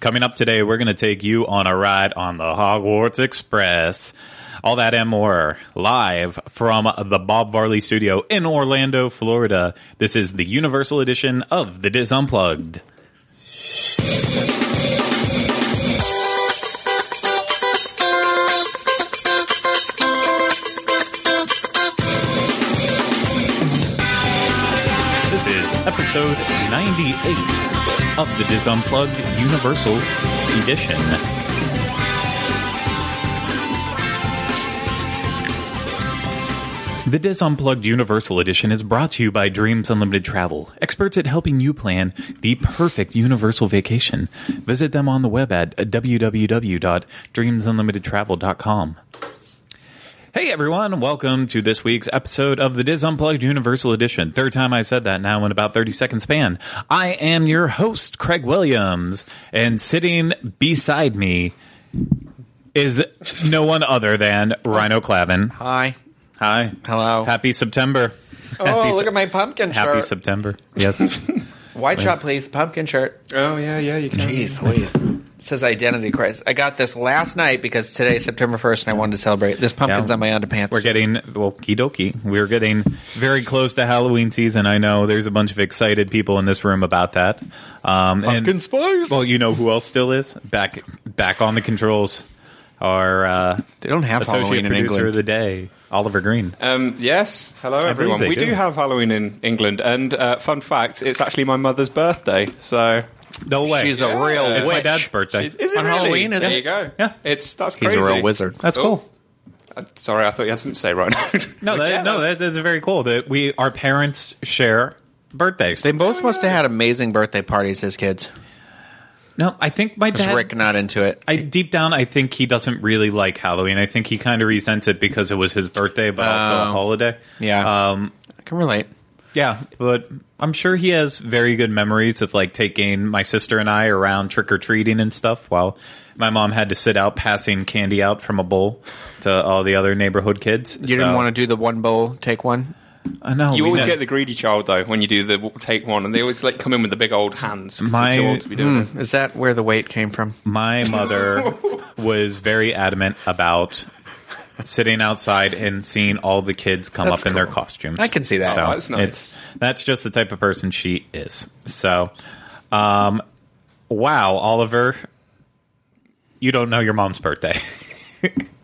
Coming up today, we're going to take you on a ride on the Hogwarts Express. All that and more live from the Bob Varley studio in Orlando, Florida. This is the Universal edition of The DIS Unplugged. This is episode 98 of the DIS Unplugged Universal Edition. The DIS Unplugged Universal Edition is brought to you by Dreams Unlimited Travel, experts at helping you plan the perfect universal vacation. Visit them on the web at www.dreamsunlimitedtravel.com. Hey everyone, welcome to this week's episode of the DIS Unplugged Universal Edition. Third time I've said that now in about 30 second span. I am your host, Craig Williams, and sitting beside me is no one other than Rhino Clavin. Hi. Hi. Hello. Happy September. Oh, Happy look Sep- at my pumpkin Happy shirt. September. Yes. White shot, please. Pumpkin shirt. Oh yeah, yeah, you can. Jeez, please. It says identity crisis. I got this last night because today's September 1st and I wanted to celebrate. This pumpkin's Yeah. on my underpants. We're getting well, kidoki. We're getting very close to Halloween season. I know there's a bunch of excited people in this room about that. Um, and, spice. Well, you know who else still is back back on the controls. Our uh, they don't have associate Halloween in producer England. of the day, Oliver Green. Um, yes. Hello, believe everyone. We do. do. have Halloween in England, and uh, fun fact: it's actually my mother's birthday. So No way. She's a Yeah. real it's witch. my dad's birthday. is, is it On really? Halloween, is there it? you go. Yeah. it's that's He's crazy. a real wizard. That's Oh. cool. Uh, sorry, I thought you had something to say right now. No, that, Yeah, no, that's- that's very cool. That we our parents share birthdays. They both must have had amazing birthday parties as kids. No, I think my dad. Rick not into it. I deep down, I think he doesn't really like Halloween. I think he kind of resents it because it was his birthday, but also a Oh. holiday. Yeah. Um, I can relate. yeah, but I'm sure he has very good memories of like taking my sister and I around trick or treating and stuff. While my mom had to sit out passing candy out from a bowl to all the other neighborhood kids. You didn't want to do the one bowl, take one? I know. You always did. get the greedy child though when you do the take one, and they always like come in with the big old hands. My- it's too old to be doing it. Is that where the weight came from? my mother was very adamant about sitting outside and seeing all the kids come That's up in their costumes. I can see that. So Oh, that's nice. It's that's just the type of person she is. So, um, wow, Oliver, you don't know your mom's birthday.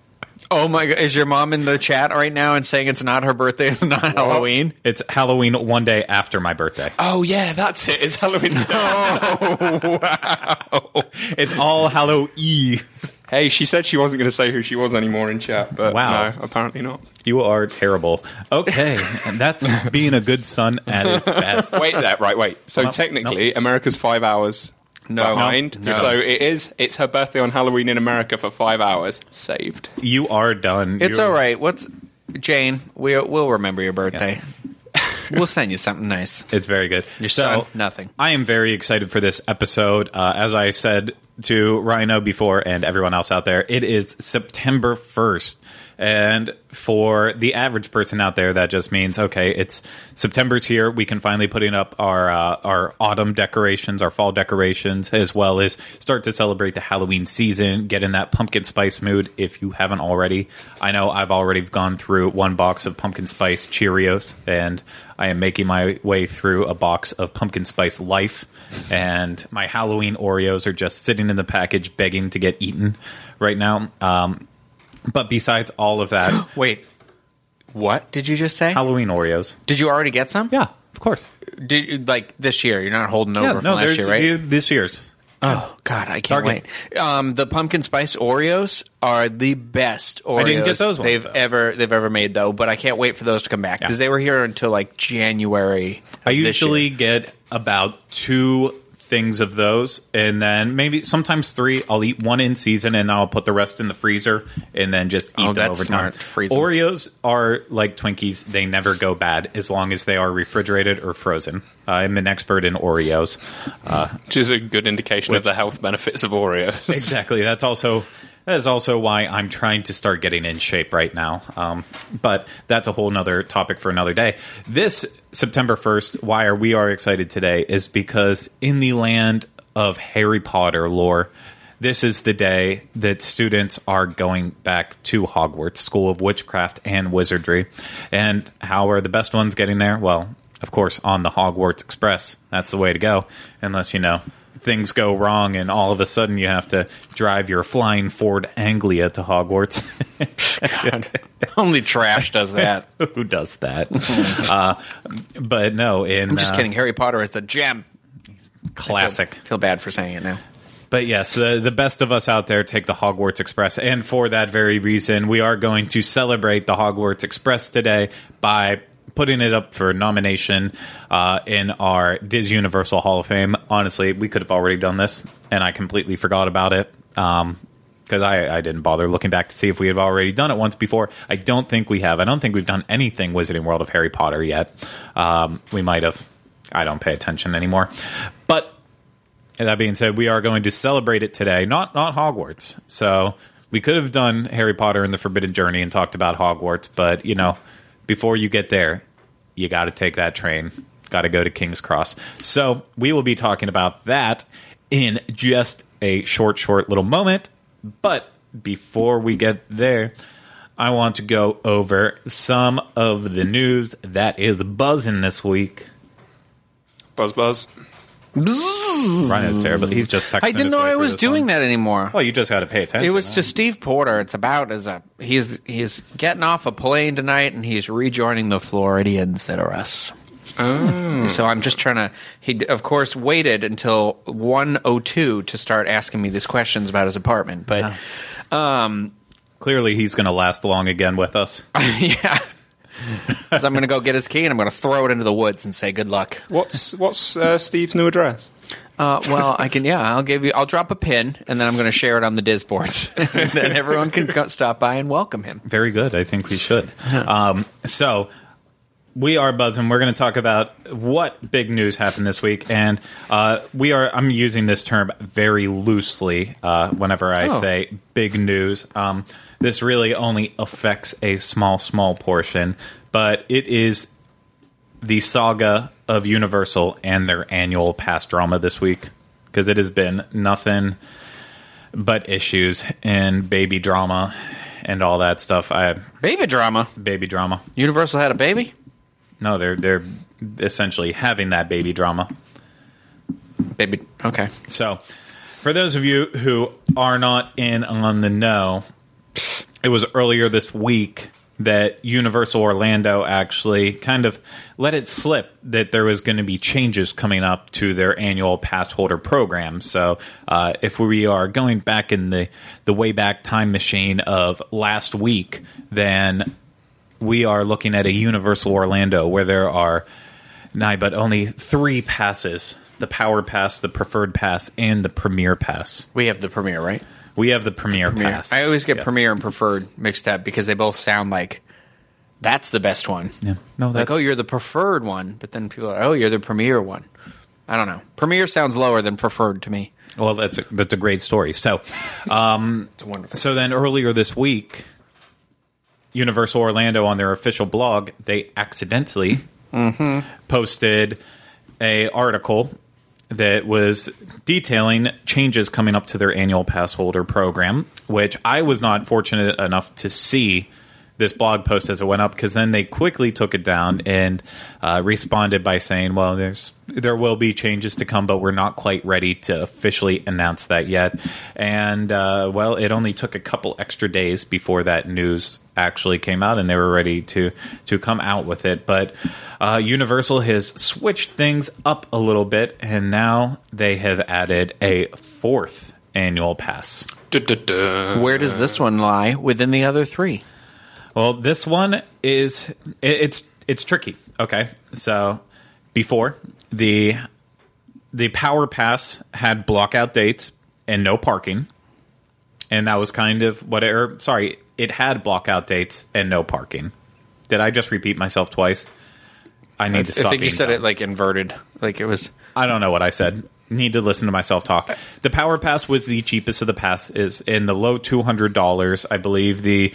Oh my god, is your mom in the chat right now and saying it's not her birthday, it's not Halloween? it's Halloween one day after my birthday. Oh yeah, that's it. It's Halloween. Oh wow. It's all Hallow Eve. hey, she said she wasn't going to say who she was anymore in chat, but Wow. no, apparently not. You are terrible. Okay, and that's being a good son at its best. Wait there, right? Wait. So Well, technically, America's five hours No. mind. No. So it is. It's her birthday on Halloween in America for five hours. Saved. You are done. It's You- all right. What's Jane? We we'll remember your birthday. we'll send you something nice. It's very good. Your so, son, nothing. I am very excited for this episode. Uh, as I said to Rhino before and everyone else out there, it is September 1st. And for the average person out there, that just means okay, it's September's here. We can finally put in up our uh, our autumn decorations, our fall decorations, as well as start to celebrate the Halloween season. Get in that pumpkin spice mood if you haven't already. I know I've already gone through one box of pumpkin spice Cheerios, and I am making my way through a box of pumpkin spice Life, and my Halloween Oreos are just sitting in the package, begging to get eaten right now. Um, but besides all of that, Wait, what did you just say? Halloween Oreos. did you already get some? Yeah, of course. Did like this year? You're not holding over Yeah, from no, last there's year, right? this year's. Oh God, I can't Target. wait. Um, the pumpkin spice Oreos are the best Oreos didn't get those ones, they've though. ever they've ever made though. But I can't wait for those to come back because they were here until like January. of I this usually year. get about two things of those, and then maybe sometimes three. I'll eat one in season, and I'll put the rest in the freezer, and then just eat Oh, them that's over time. smart. Freeze them. Oreos are like Twinkies; they never go bad as long as they are refrigerated or frozen. Uh, I'm an expert in Oreos. Uh, which is a good indication of the health benefits of Oreos. Exactly. That's also that is also why I'm trying to start getting in shape right now. Um, but that's a whole nother topic for another day. This September 1st, why are we are excited today is because in the land of Harry Potter lore, this is the day that students are going back to Hogwarts, School of Witchcraft and Wizardry. And how are the best ones getting there? Well, of course, on the Hogwarts Express. That's the way to go, unless, you know, things go wrong and all of a sudden you have to drive your flying Ford Anglia to Hogwarts. Only trash does that. Who does that? uh, but no, in I'm just uh, kidding. Harry Potter is the gem. classic. Feel bad for saying it now. But yes, the, the best of us out there take the Hogwarts Express. And for that very reason, we are going to celebrate the Hogwarts Express today by putting it up for nomination uh, in our DIS Universal Hall of Fame. Honestly, we could have already done this, and I completely forgot about it. Um, because I, I didn't bother looking back to see if we had already done it once before. I don't think we have. I don't think we've done anything Wizarding World of Harry Potter yet. Um, we might have. I don't pay attention anymore. But that being said, we are going to celebrate it today, not not Hogwarts. So we could have done Harry Potter and the Forbidden Journey and talked about Hogwarts, but you know, before you get there, you got to take that train. Got to go to King's Cross. So we will be talking about that in just a short, short little moment. But before we get there, I want to go over some of the news that is buzzing this week. Buzz, buzz. Ryan is terrible. He's just texting. I didn't know I was doing that anymore. Well, you just got to pay attention. It was huh? to Steve Porter. It's about as a he's he's getting off a plane tonight and he's rejoining the Floridians that are us. So I'm just trying to. He of course waited until 102 to start asking me these questions about his apartment, but um, clearly he's going to last long again with us. yeah. So I'm going to go get his key and I'm going to throw it into the woods and say good luck. What's what's uh, Steve's new address? Uh, well, I can. Yeah, I'll give you. I'll drop a pin and then I'm going to share it on the DIS boards, and then everyone can go, stop by and welcome him. Very good. I think we should. Um, so we are buzzing. We're going to talk about what big news happened this week, and uh, we are. I'm using this term very loosely uh, whenever I Oh. say big news. Um, this really only affects a small, small portion, but it is the saga of Universal and their annual past drama this week because it has been nothing but issues and baby drama and all that stuff. I Baby drama. baby drama. Universal had a baby. No, they're they're essentially having that baby drama. Baby. Okay. So, for those of you who are not in on the know, it was earlier this week that Universal Orlando actually kind of let it slip that there was going to be changes coming up to their annual pass holder program. So, uh, if we are going back in the the way back time machine of last week, then we are looking at a Universal Orlando where there are nigh but only three passes the Power Pass, the Preferred Pass, and the Premier Pass. We have the Premier, right? We have the Premier, Premiere. Pass. I always get Yes. premiere and preferred mixed up because they both sound like that's the best one. Yeah. No, Like, oh, you're the preferred one, but then people are, oh, you're the premiere one. I don't know. Premiere sounds lower than preferred to me. well, that's a, that's a great story. So, um, It's wonderful. so then earlier this week, Universal Orlando on their official blog, they accidentally posted a article that was detailing changes coming up to their annual pass holder program, which I was not fortunate enough to see this blog post as it went up because then they quickly took it down and uh, responded by saying, "Well, there's there will be changes to come, but we're not quite ready to officially announce that yet." And uh, well, it only took a couple extra days before that news actually came out, and they were ready to to come out with it. But uh, Universal has switched things up a little bit, and now they have added a fourth annual pass. Where does this one lie within the other three? Well, this one is it, it's it's tricky. Okay, so before the the Power Pass had blockout dates and no parking, and that was kind of what. It, or sorry, it had blockout dates and no parking. Did I just repeat myself twice? I need to I stop. think you said dumb. it like inverted. Like it was. I don't know what I said. Need to listen to myself talk. The Power Pass was the cheapest of the pass is in the low two hundred dollars. I believe the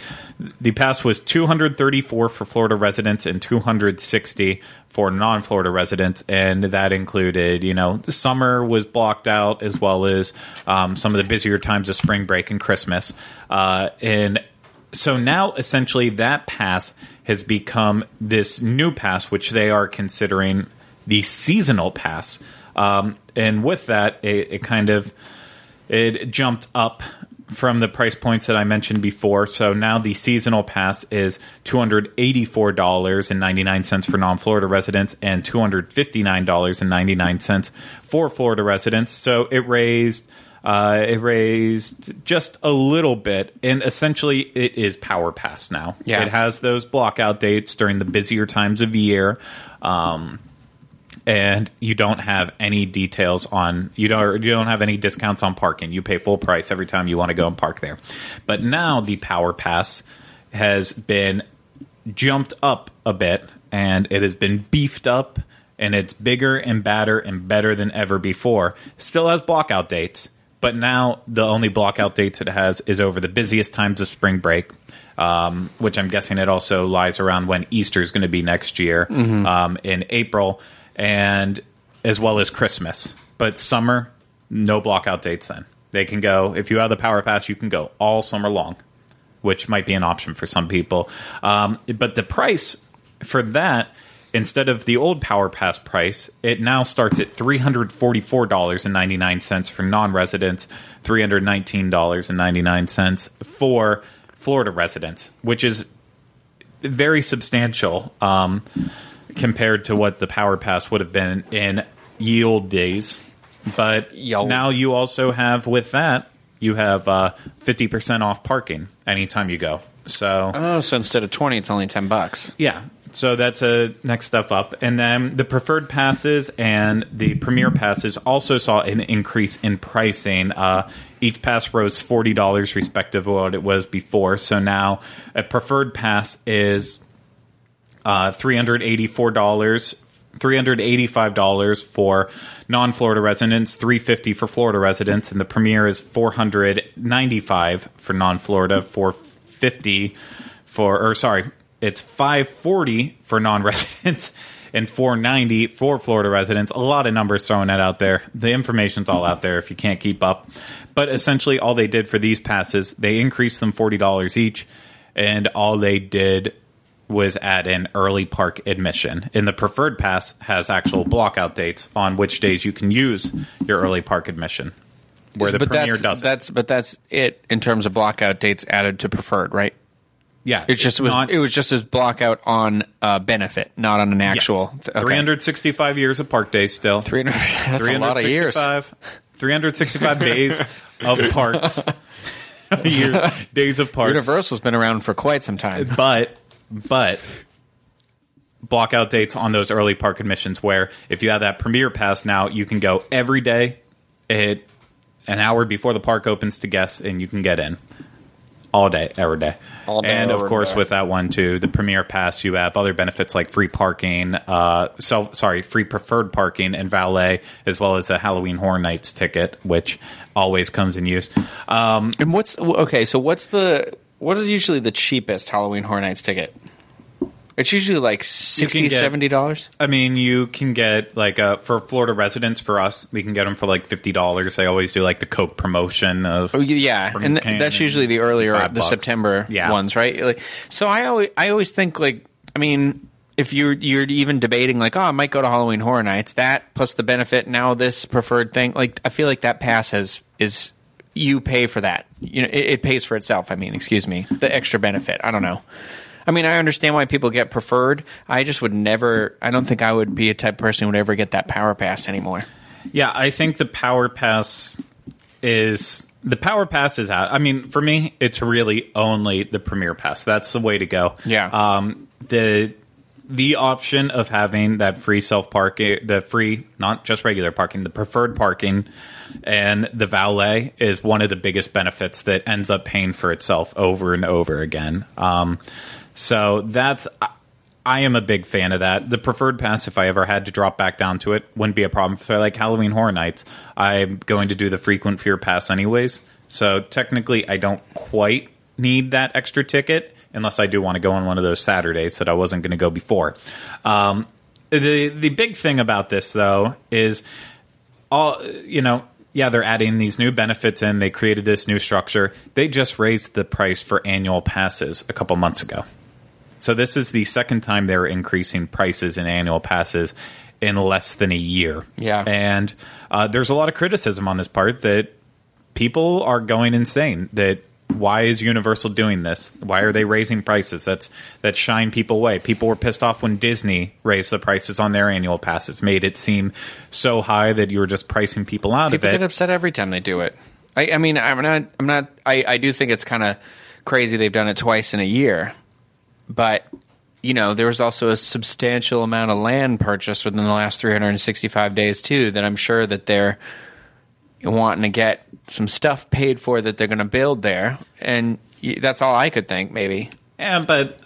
the pass was two hundred thirty four for Florida residents and two hundred sixty for non Florida residents, and that included you know the summer was blocked out as well as um, some of the busier times of spring break and Christmas. Uh, and so now essentially that pass has become this new pass, which they are considering the seasonal pass. Um, and with that, it, it kind of it jumped up from the price points that I mentioned before. So now the seasonal pass is two hundred eighty four dollars and ninety nine cents for non Florida residents and two hundred fifty nine dollars and ninety nine cents for Florida residents. So it raised. Uh, it raised just a little bit, and essentially it is Power Pass now. Yeah. It has those blockout dates during the busier times of year. Um, and you don't have any details on you don't you don't have any discounts on parking. You pay full price every time you want to go and park there. But now the Power Pass has been jumped up a bit and it has been beefed up and it's bigger and badder and better than ever before. Still has blockout dates, but now the only blockout dates it has is over the busiest times of spring break. Um, which I'm guessing it also lies around when Easter is going to be next year um, in April, and as well as Christmas. But summer, no blockout dates. Then they can go if you have the Power Pass, you can go all summer long, which might be an option for some people. Um, but the price for that instead of the old Power Pass price, it now starts at three hundred forty four dollars and ninety nine cents for non residents, three hundred nineteen dollars and ninety nine cents for Florida residents, which is very substantial um, compared to what the Power Pass would have been in yield days. But Yield. now you also have with that you have uh, fifty percent off parking anytime you go. So Oh, so instead of twenty, it's only ten bucks. yeah. So that's a next step up. And then the preferred passes and the premier passes also saw an increase in pricing. Uh, each pass rose $40 respective of what it was before. So now a preferred pass is uh, $384. $385 for non-Florida residents, 350 for Florida residents, and the premiere is 495 for non-Florida, 450 for or sorry, it's 540 for non-residents and 490 for Florida residents. A lot of numbers throwing that out there. The information's all out there if you can't keep up. But essentially all they did for these passes, they increased them $40 each and all they did was at an early park admission. And the preferred pass has actual blockout dates on which days you can use your early park admission. Where the but premier that's, doesn't. That's but that's it in terms of blockout dates added to preferred, right? yeah, It just was. not- it was just as blockout on uh, benefit, not on an actual. Yes. 365 years of park days still. Three hundred. That's a lot of years. 365 365 days of parks. Year- days of parks. Universal's been around for quite some time. But but blockout dates on those early park admissions where if you have that premier pass now you can go every day at an hour before the park opens to guests and you can get in all day every day All day, and of course day. with that one too the premier pass you have other benefits like free parking uh so sorry free preferred parking and valet as well as a halloween horror nights ticket which always comes in use um And what's okay? So what's the what is usually the cheapest Halloween Horror Nights ticket? It's usually like 60 get- 70 dollars. I mean, you can get like uh, for Florida residents. For us, we can get them for like fifty dollars. They always do like the Coke promotion of Oh, yeah, and th- that's usually the earlier, the bucks. September Yeah. ones, right? Like, so I always, I always think like, I mean, if you're you're even debating like, oh, I might go to Halloween Horror Nights, that plus the benefit now this preferred thing, like, I feel like that pass has is you pay for that. You know, it, it pays for itself. I mean, excuse me, the extra benefit. I don't know. I mean, I understand why people get preferred. I just would never. I don't think I would be a type of person who would ever get that power pass anymore. Yeah, I think the Power Pass is the Power Pass is out. I mean, for me, it's really only the Premier Pass. That's the way to go. Yeah. Um, the the option of having that free self parking, the free, not just regular parking, the preferred parking, and the valet is one of the biggest benefits that ends up paying for itself over and over again. Um, so that's I am a big fan of that. The preferred pass, if I ever had to drop back down to it, wouldn't be a problem. If I like Halloween Horror Nights, I'm going to do the frequent fear pass anyways. So technically, I don't quite need that extra ticket unless I do want to go on one of those Saturdays that I wasn't going to go before. Um, the the big thing about this though is all you know yeah they're adding these new benefits in they created this new structure they just raised the price for annual passes a couple months ago so this is the second time they're increasing prices in annual passes in less than a year Yeah. and uh, there's a lot of criticism on this part that people are going insane that why is universal doing this why are they raising prices that's that shine people away people were pissed off when disney raised the prices on their annual passes made it seem so high that you were just pricing people out People of it. get upset every time they do it. I, I mean, I'm not. I'm not. I, I do think it's kind of crazy they've done it twice in a year, but you know, there was also a substantial amount of land purchased within the last 365 days too. That I'm sure that they're wanting to get some stuff paid for that they're going to build there, and that's all I could think. Maybe Yeah, but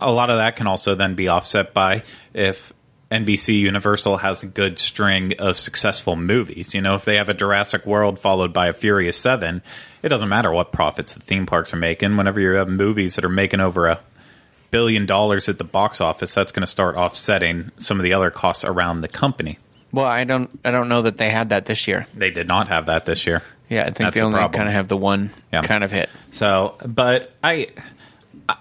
a lot of that can also then be offset by if NBC Universal has a good string of successful movies. You know, if they have a Jurassic World followed by a Furious 7, it doesn't matter what profits the theme parks are making. Whenever you have movies that are making over a billion dollars at the box office, that's going to start offsetting some of the other costs around the company. Well, I don't. I don't know that they had that this year. They did not have that this year. Yeah, I think That's they the only problem. kind of have the one Yeah. kind of hit. So, but I, I-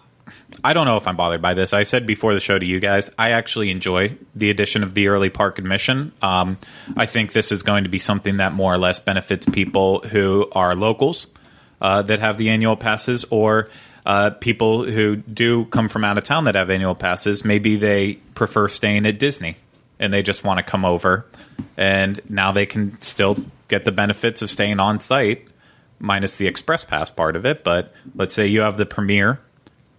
I don't know if I'm bothered by this. I said before the show to you guys, I actually enjoy the addition of the early park admission. Um, I think this is going to be something that more or less benefits people who are locals uh, that have the annual passes, or uh, people who do come from out of town that have annual passes. Maybe they prefer staying at Disney and they just want to come over, and now they can still get the benefits of staying on site minus the express pass part of it. But let's say you have the premier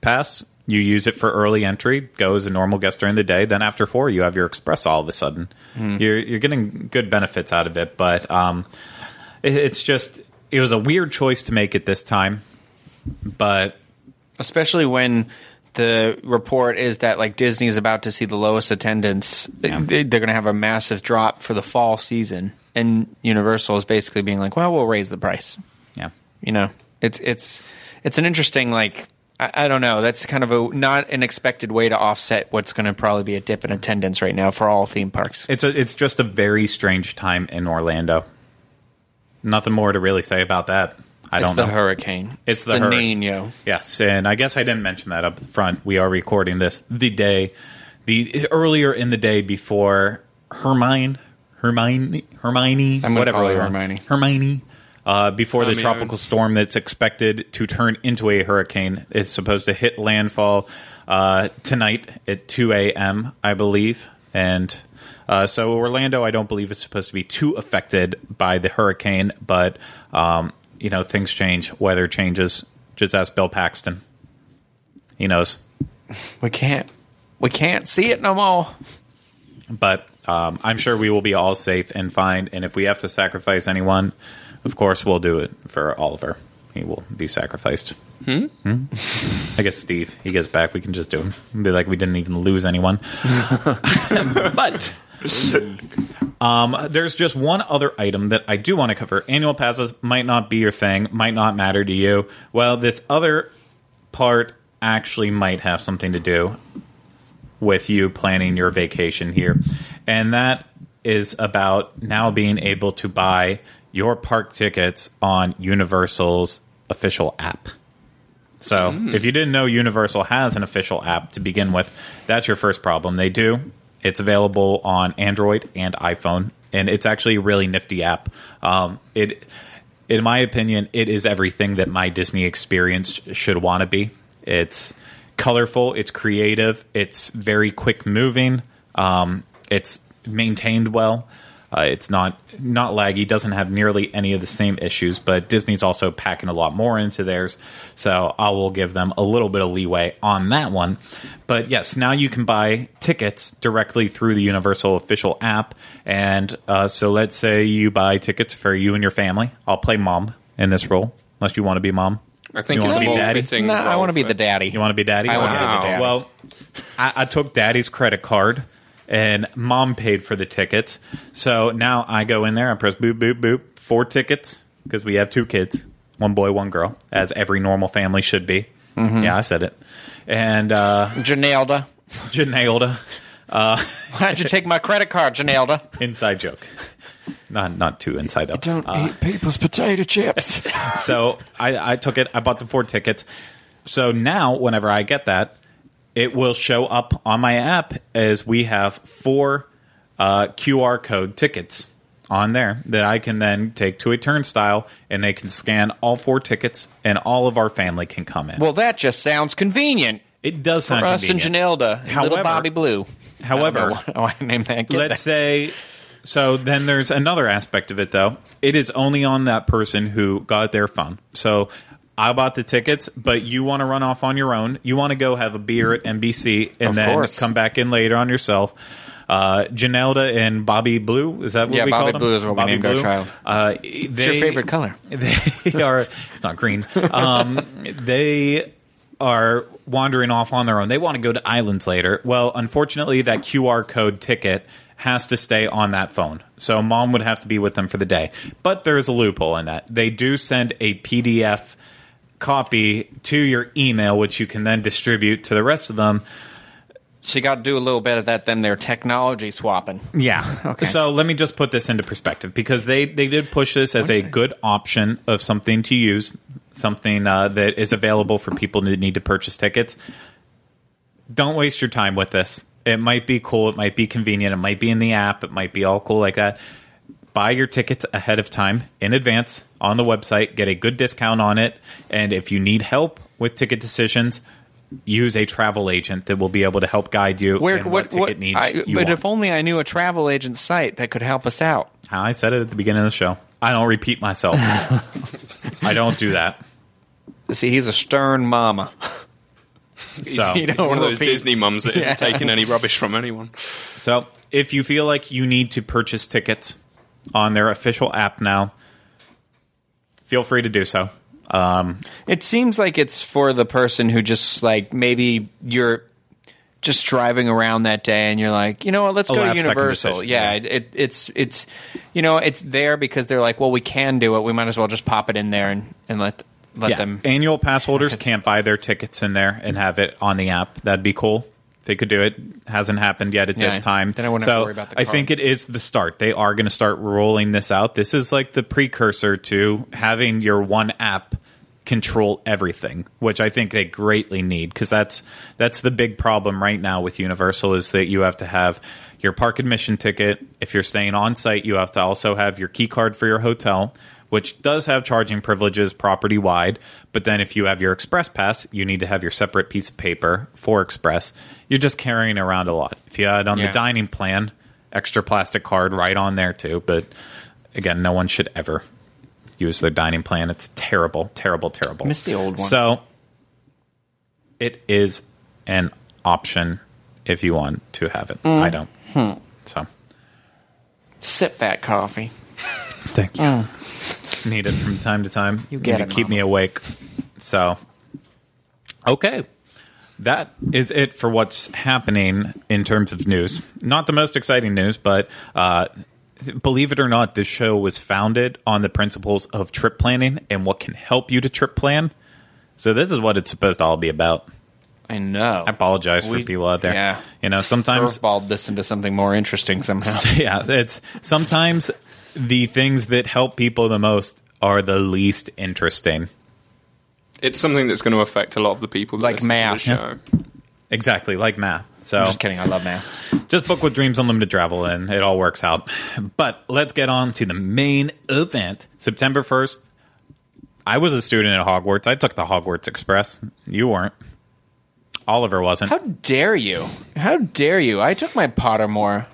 pass, you use it for early entry, go as a normal guest during the day. Then after four, you have your express all of a sudden. You're you're getting good benefits out of it, but um, it, it's just it was a weird choice to make it this time. But especially when the report is that like Disney is about to see the lowest attendance. They- They're going to have a massive drop for the fall season, and Universal is basically being like, "Well, we'll raise the price." yeah, You know, it's it's it's an interesting like. I, I don't know. That's kind of a not an expected way to offset what's going to probably be a dip in attendance right now for all theme parks. it's a it's just a very strange time in Orlando. Nothing more to really say about that. I It's don't the know. hurricane. It's the the hurri- Nino. Yes, and I guess I didn't mention that up front. We are recording this the day, the earlier in the day before Hermione, Hermione, Hermione, I'm gonna whatever call her. Hermione. Hermione. Uh, before the Hermione. tropical storm that's expected to turn into a hurricane, it's supposed to hit landfall uh, tonight at 2 a.m., I believe. And uh, so Orlando, I don't believe is supposed to be too affected by the hurricane, but um, you know things change, weather changes. Just ask Bill Paxton. He knows. We can't. We can't see it no more. But um, I'm sure we will be all safe and fine. And if we have to sacrifice anyone, of course we'll do it for Oliver. He will be sacrificed. Hmm? I guess Steve. He gets back. We can just do him. Be like we didn't even lose anyone. but um, there's just one other item that I do want to cover. Annual passes might not be your thing, might not matter to you. Well, this other part actually might have something to do with you planning your vacation here. And that is about now being able to buy your park tickets on Universal's official app. So, if you didn't know Universal has an official app to begin with, that's your first problem. They do. It's available on Android and iPhone, and it's actually a really nifty app. Um, it, in my opinion, it is everything that my Disney experience should want to be. It's colorful, it's creative, it's very quick moving, um, it's maintained well. Uh, it's not not laggy. Doesn't have nearly any of the same issues, but Disney's also packing a lot more into theirs. So I will give them a little bit of leeway on that one. But yes, now you can buy tickets directly through the Universal official app. And uh, so let's say you buy tickets for you and your family. I'll play mom in this role, unless you want to be mom. I think You wanna be daddy? fitting. No, I want to be the daddy. You want to be daddy? I wanna be the daddy. Well, I, I took daddy's credit card, and mom paid for the tickets. So now I go in there, I press boop, boop, boop, four tickets because we have two kids, one boy, one girl, as every normal family should be. Mm-hmm. Yeah, I said it. And uh, Janelda. Janelda, Why'd you take my credit card, Janelda? inside joke. Not not too inside up. Don't Uh, eat people's potato chips. so I, I took it. I bought the four tickets. So now, whenever I get that, it will show up on my app as we have four uh, QR code tickets on there that I can then take to a turnstile, and they can scan all four tickets, and all of our family can come in. well, that just sounds convenient. it does For sound us and. Janelda, and However- little Bobby Blue. However, I why I named that let's that. say so then there's another aspect of it though it is only on that person who got their phone so i bought the tickets but you want to run off on your own. You want to go have a beer at nbc and Of then course. come back in later on yourself. Uh, Janelda and Bobby Blue is that what Yeah, we Bobby called them? Blue is what we Bobby named our child. Uh, they, your favorite color? they are it's not green. Um, they are wandering off on their own. They want to go to islands later. Well unfortunately that qr code ticket has to stay on that phone. So mom would have to be with them for the day. But there's a loophole in that. They do send a pdf copy to your email which you can then distribute to the rest of them She got to do a little bit of that. Then they're technology swapping. Yeah. Okay. So let me just put this into perspective because they, they did push this as a good option of something to use, something uh, that is available for people that need to purchase tickets. Don't waste your time with this. It might be cool. It might be convenient. It might be in the app. It might be all cool like that. Buy your tickets ahead of time in advance on the website. Get a good discount on it. And if you need help with ticket decisions, use a travel agent that will be able to help guide you Where, in what, what, ticket what, needs I, you but want. if only I knew a travel agent site that could help us out. I said it at the beginning of the show. I don't repeat myself. I don't do that. See, he's a stern mama. So, You He's don't one of those repeat. Disney mums that isn't Yeah. taking any rubbish from anyone. so if you feel like you need to purchase tickets on their official app now, feel free to do so. Um, It seems like it's for the person who just like maybe you're just driving around that day and you're like, you know what, let's go to Universal. Yeah, yeah. It, it, it's it's you know it's there because they're like, well, we can do it. We might as well just pop it in there and and let let yeah, them. annual pass holders can't buy their tickets in there and have it on the app. That'd be cool. They could do it. Hasn't happened yet at Yeah, this time. then I wouldn't have so to worry about the I card. think it is the start. They are going to start rolling this out. This is like the precursor to having your one app control everything, which I think they greatly need because that's that's the big problem right now with Universal is that you have to have your park admission ticket. If you're staying on site, you have to also have your key card for your hotel, which does have charging privileges property wide. But then if you have your Express Pass, you need to have your separate piece of paper for Express. You're just carrying around a lot. If you had on Yeah. the dining plan, extra plastic card right on there too. But again, no one should ever use their dining plan. It's terrible, terrible, terrible. Miss the old one. So it is an option if you want to have it. Mm. I don't. Hmm. So Sip that coffee. thank you. Need it from time to time. You get to it, keep me awake. So okay. That is it for what's happening in terms of news. Not the most exciting news, but uh, believe it or not, this show was founded on the principles of trip planning and what can help you to trip plan. So this is what it's supposed to all be about. I know. I apologize We- for people out there. yeah. You know, sometimes Curveballed this into something more interesting somehow. yeah, it's sometimes the things that help people the most are the least interesting. It's something that's going to affect a lot of the people that Like math. to the show. Exactly, like math. So I'm just kidding. I love math. just book with Dreams Unlimited Travel and it all works out. But let's get on to the main event. September 1st. I was a student at Hogwarts. I took the Hogwarts Express. You weren't. Oliver wasn't. How dare you? How dare you? I took my Pottermore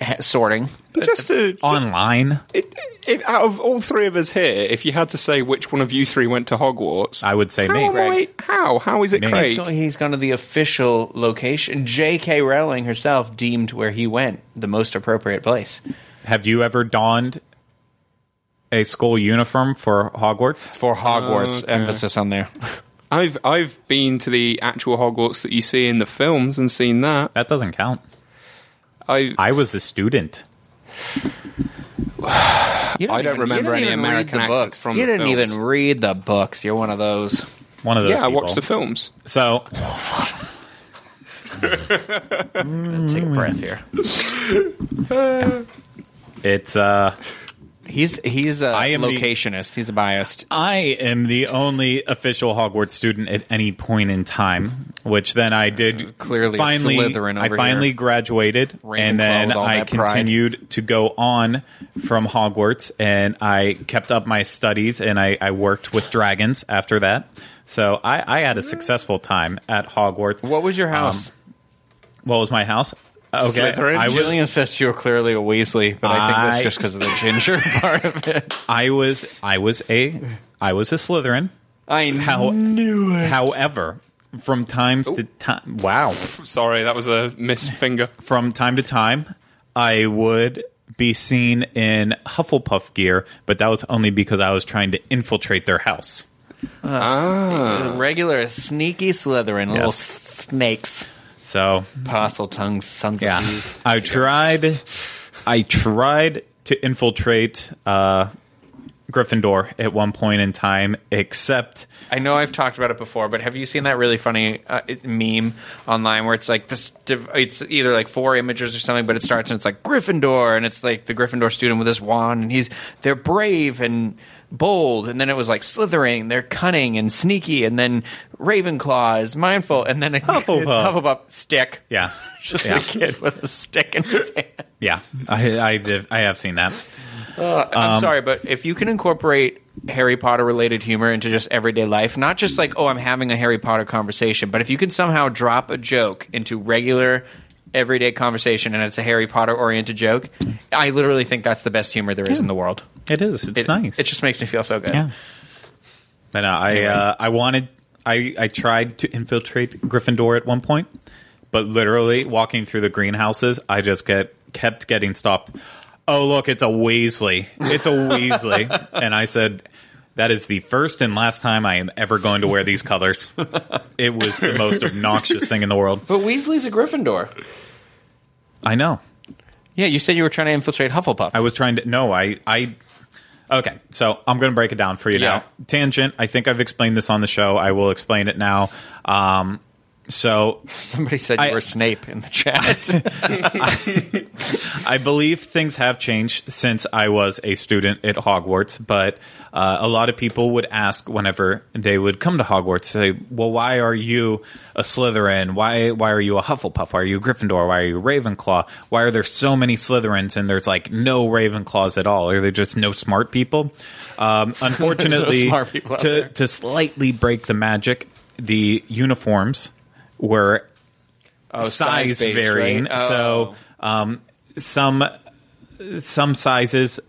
ha- sorting. Just to, Online, it, if, out of all three of us here, if you had to say which one of you three went to Hogwarts, I would say how me. am I- how? How is it Me. He's, Craig? he's gone to the official location. J.K. Rowling herself deemed where he went the most appropriate place. Have you ever donned a school uniform for Hogwarts. For Hogwarts, Okay. emphasis on there. I've I've been to the actual Hogwarts that you see in the films and seen that. That doesn't count. I I was a student. You I don't remember any even read American the accents books. from You the didn't films. even read the books. You're one of those. One of those. yeah, I watched the films. So Take a breath here. it's uh He's he's a I am the- locationist. he's a biased. I am the only official Hogwarts student at any point in time, which then I did uh, Clearly finally Slytherin I finally here. graduated Ravenclaw and then I that pride. continued to go on from Hogwarts and I kept up my studies and I, I worked with dragons after that. So I, I had a successful time at Hogwarts. What was your um, house? What was my house? Okay, Slytherin? I was, Jillian says you were clearly a Weasley, but I think that's just because of the ginger part of it. I was I was a I was a Slytherin. I How, knew it. However, from time to time, wow, Sorry, that was a miss finger. from time to time, I would be seen in Hufflepuff gear, but that was only because I was trying to infiltrate their house. Ah. Regular sneaky Slytherin, little Yes. snakes, So Parseltongues, sons yeah, of bees. I tried. I tried to infiltrate uh, Gryffindor at one point in time, except I know I've talked about it before, but have you seen that really funny uh, meme online where it's like this? div- It's either like four images or something, but it starts and it's like Gryffindor, and it's like the Gryffindor student with his wand, and he's they're brave and bold, and then it was like Slytherin. they're cunning and sneaky, and then Ravenclaw is mindful, and then a Hufflepuff. Hufflepuff stick, yeah, just yeah, a kid with a stick in his hand. yeah. I I, I have seen that. Uh, I'm sorry, but if you can incorporate Harry Potter related humor into just everyday life, not just like, oh, I'm having a Harry Potter conversation, but if you can somehow drop a joke into regular everyday conversation and it's a Harry Potter oriented joke, I literally think that's the best humor there is in the world. It is. It's It, nice. It just makes me feel so good. Yeah. But no, I uh, I wanted I I tried to infiltrate Gryffindor at one point, but literally walking through the greenhouses, I just get kept getting stopped. Oh look, it's a Weasley. It's a Weasley, and I said. That is the first and last time I am ever going to wear these colors. It was the most obnoxious thing in the world. But Weasley's a Gryffindor. I know. Yeah, you said you were trying to infiltrate Hufflepuff. I was trying to. No, I. I. Okay, so I'm going to break it down for you Yeah. now. Tangent. I think I've explained this on the show. I will explain it now. Um, so Somebody said you I- were Snape in the chat. I believe things have changed since I was a student at Hogwarts, but uh, a lot of people would ask whenever they would come to Hogwarts, say, "Well, why are you a Slytherin? Why why are you a Hufflepuff? Why are you a Gryffindor? Why are you a Ravenclaw? Why are there so many Slytherins and there's like no Ravenclaws at all? Are there just no smart people?" Um, unfortunately, people to to slightly break the magic, the uniforms were Oh, size varying. right? Oh. So um, some some sizes,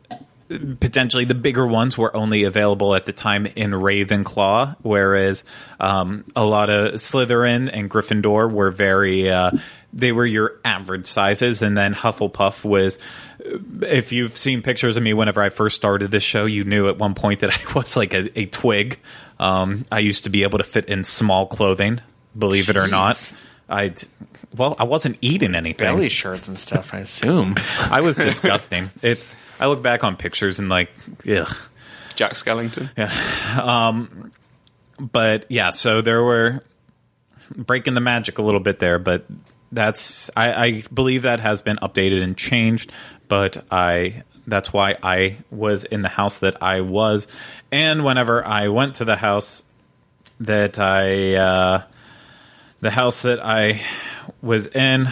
potentially the bigger ones, were only available at the time in Ravenclaw, whereas um, a lot of Slytherin and Gryffindor were very. Uh, they were your average sizes, and then Hufflepuff was. If you've seen pictures of me whenever I first started this show, you knew at one point that I was like a, a twig. Um, I used to be able to fit in small clothing, believe it or not. Jeez. I well, I wasn't eating anything. Belly shirts and stuff, I assume. I was disgusting. it's. I look back on pictures and like, ugh. Jack Skellington. Yeah. Um, but yeah, so there were breaking the magic a little bit there, but that's. I, I believe that has been updated and changed. But I. That's why I was in the house that I was, and whenever I went to the house that I, uh, the house that I was in,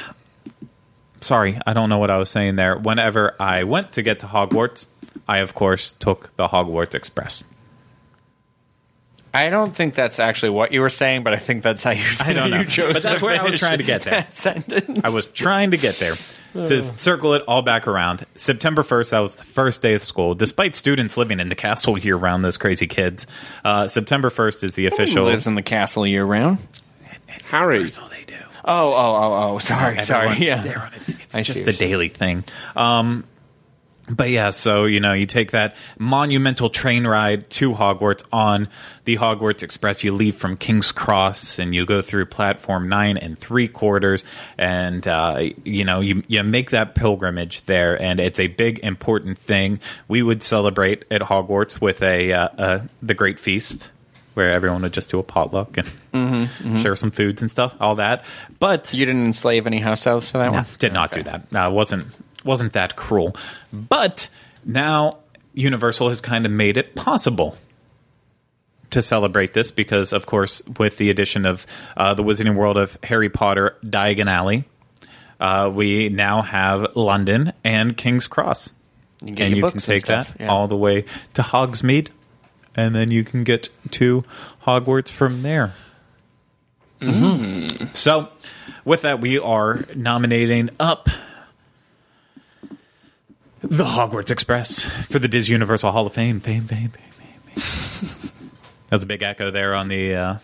sorry, I don't know what I was saying there. Whenever I went to get to Hogwarts, I of course took the Hogwarts Express. I don't think that's actually what you were saying, but I think that's how you. I don't know. you chose But that's to where I was trying to get there. Sentence. I was trying to get there to circle it all back around. September 1st, that was the first day of school. Despite students living in the castle year round, those crazy kids, uh, September 1st is the official. lives in the castle year round. Harry. That's all they do. Oh, oh, oh, oh! Sorry, sorry. Yeah, there on a- it's I just a daily thing. Um, but yeah, so you know, you take that monumental train ride to Hogwarts on the Hogwarts Express. You leave from King's Cross and you go through platform nine and three quarters, and uh, you know, you you make that pilgrimage there, and it's a big important thing. We would celebrate at Hogwarts with a uh, uh, the Great Feast. Where everyone would just do a potluck and share some foods and stuff, all that. But You didn't enslave any house elves for that no, one? did not do that. Uh, wasn't wasn't that cruel. But now Universal has kind of made it possible to celebrate this because, of course, with the addition of uh, the Wizarding World of Harry Potter Diagon Alley, uh, we now have London and King's Cross. You and you can take that yeah. all the way to Hogsmeade, and then you can get to Hogwarts from there. So, with that, we are nominating up the Hogwarts Express for the Disney Universal Hall of Fame. Fame, fame, fame, fame. fame. That's a big echo there on the uh,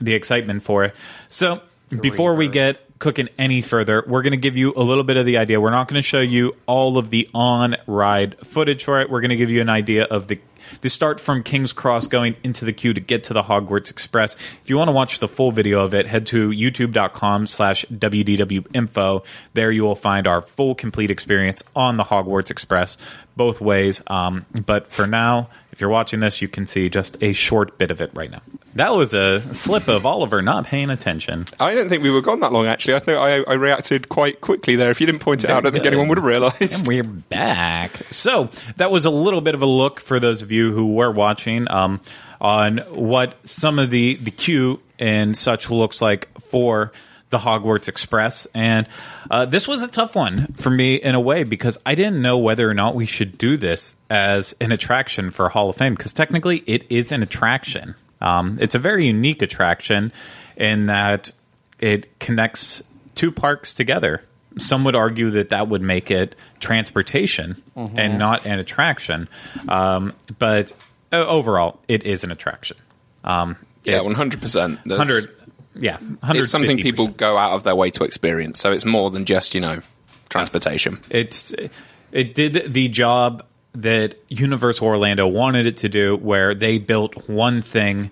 the excitement for it. So, before we get cooking any further, we're going to give you a little bit of the idea. We're not going to show you all of the on ride footage for it. We're going to give you an idea of the the start from King's Cross going into the queue to get to the Hogwarts Express. If you want to watch the full video of it, head to youtube.com slash wdwinfo. There you will find our full complete experience on the Hogwarts Express, both ways. Um, but for now, if you're watching this, you can see just a short bit of it right now. That was a slip of Oliver not paying attention. I don't think we were gone that long, actually. I think I, I reacted quite quickly there. If you didn't point it out, I don't think anyone would have realized. And we're back. So that was a little bit of a look for those of you who were watching um, on what some of the the queue and such looks like for the Hogwarts Express. And uh, this was a tough one for me in a way because I didn't know whether or not we should do this as an attraction for Hall of Fame because technically it is an attraction. Um, it's a very unique attraction in that it connects two parks together. Some would argue that that would make it transportation and not an attraction. Um, but uh, overall, it is an attraction. Um, Yeah, one hundred percent. 100, yeah, It's something people go out of their way to experience. So it's more than just you know transportation. it's it did the job that Universal Orlando wanted it to do, where they built one thing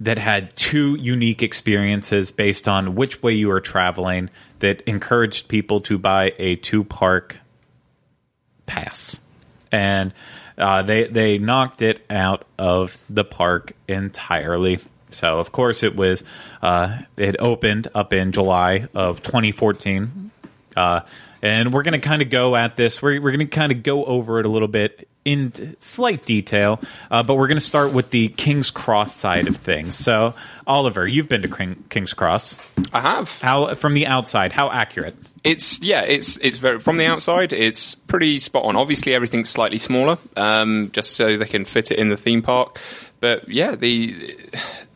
that had two unique experiences based on which way you were traveling that encouraged people to buy a two park pass. And uh, they they knocked it out of the park entirely. So of course it was uh, it opened up in July of 2014, uh, and we're going to kind of go at this. We're we're going to kind of go over it a little bit in slight detail, uh, but we're going to start with the King's Cross side of things. So Oliver, you've been to King, King's Cross. I have. How from the outside? How accurate? It's yeah, it's it's very from the outside. It's pretty spot on. Obviously, everything's slightly smaller, um, just so they can fit it in the theme park. But yeah, the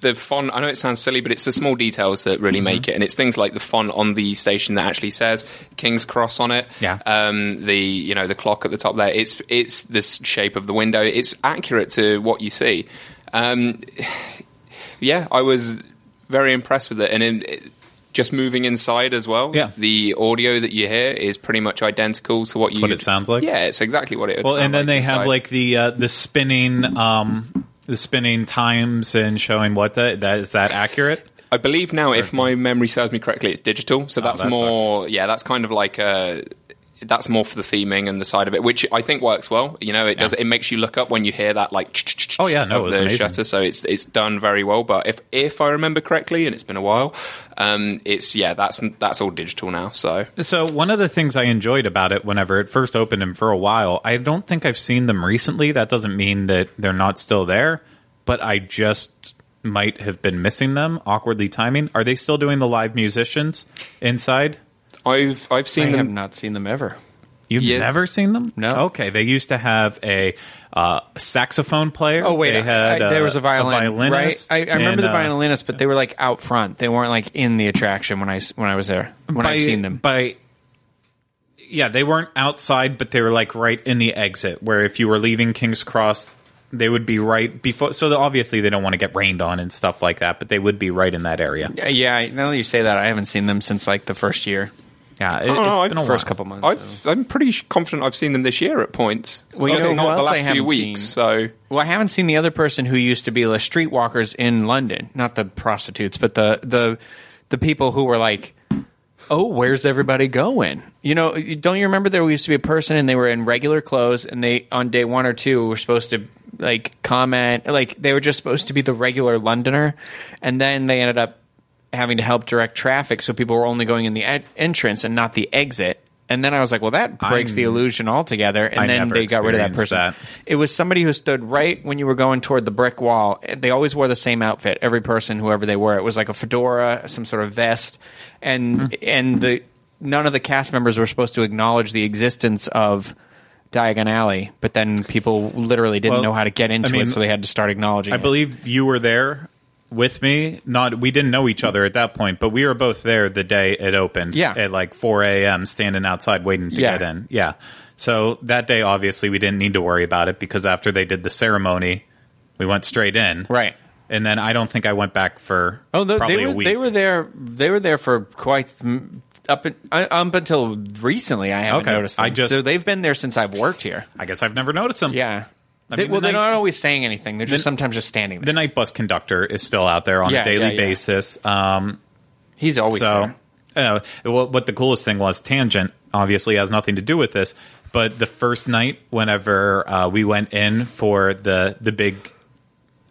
the font. I know it sounds silly, but it's the small details that really make it, and it's things like the font on the station that actually says King's Cross on it. Yeah. Um, the you know the clock at the top there. It's it's the shape of the window. It's accurate to what you see. Um, yeah, I was very impressed with it, and in, just moving inside as well. Yeah. the audio that you hear is pretty much identical to what you. what it sounds like? Yeah, it's exactly what it. Would Well, and then like they have like the uh, the spinning um, the spinning times and showing what the, that is that accurate. I believe now, if my memory serves me correctly, it's digital. So ah, that's Oh, that more. Yeah, that's kind of like a. That's more for the theming and the side of it, which I think works well. You know, it does. It makes you look up when you hear that like. Oh, yeah, no, of the amazing. shutter. So it's it's done very well. But if if I remember correctly, and it's been a while, um, it's yeah, that's that's all digital now. So So one of the things I enjoyed about it whenever it first opened and for a while, I don't think I've seen them recently. That doesn't mean that they're not still there, but I just might have been missing them, awkwardly timing. Are they still doing the live musicians inside? I've I've seen I seen have not seen them ever. You've Yeah. never seen them? No. Okay, they used to have a uh, saxophone player. Oh wait, they had I, I, there was a violin, violinist, right? I, I remember and, the uh, violinist, but they were like out front. They weren't like in the attraction when I s- when I was there. When by, I've seen them, by yeah they weren't outside but they were like right in the exit where if you were leaving king's cross they would be right before so obviously they don't want to get rained on and stuff like that but they would be right in that area yeah, yeah. Now that you say that, I haven't seen them since like the first year. Yeah, it, I don't know, has I've- been a First while. couple months. I've, I'm pretty confident I've seen them this year at points. Well, you know not the else I last few haven't weeks. seen? So Well, I haven't seen the other person who used to be the streetwalkers in London, not the prostitutes, but the the the people who were like, "Oh, where's everybody going?" You know, don't you remember there used to be a person and they were in regular clothes and they on day 1 or 2 were supposed to like comment like they were just supposed to be the regular Londoner and then they ended up having to help direct traffic so people were only going in the entrance and not the exit. And then I was like, well, that breaks the I'm- illusion altogether. And I then they got rid of that person. that. It was somebody who stood right when you were going toward the brick wall. They always wore the same outfit. Every person, whoever they were, it was like a fedora, some sort of vest, and Hmm. and the none of the cast members were supposed to acknowledge the existence of Diagon Alley. But then people literally didn't Well, know how to get into I mean, it, so they had to start acknowledging. It. I it. believe you were there with me. Not we didn't know each other at that point, but we were both there the day it opened. Yeah. at like 4 a.m. standing outside waiting to Yeah. get in. Yeah. So that day, obviously, we didn't need to worry about it because after they did the ceremony, we went straight in. Right. And then I don't think I went back for Oh, the, probably they a were week. they were there. They were there for quite mm, up in- uh, up until recently. I haven't Okay. noticed. Them. I just- so they've been there since I've worked here. I guess I've never noticed them. Yeah. I They- mean, well, the they're night- not always saying anything. They're just The- sometimes just standing there. The night bus conductor is still out there on Yeah, a daily yeah, yeah. basis. Um, He's always so, there. uh, well, what the coolest thing was, tangent obviously has nothing to do with this, but the first night, whenever uh, we went in for the the big,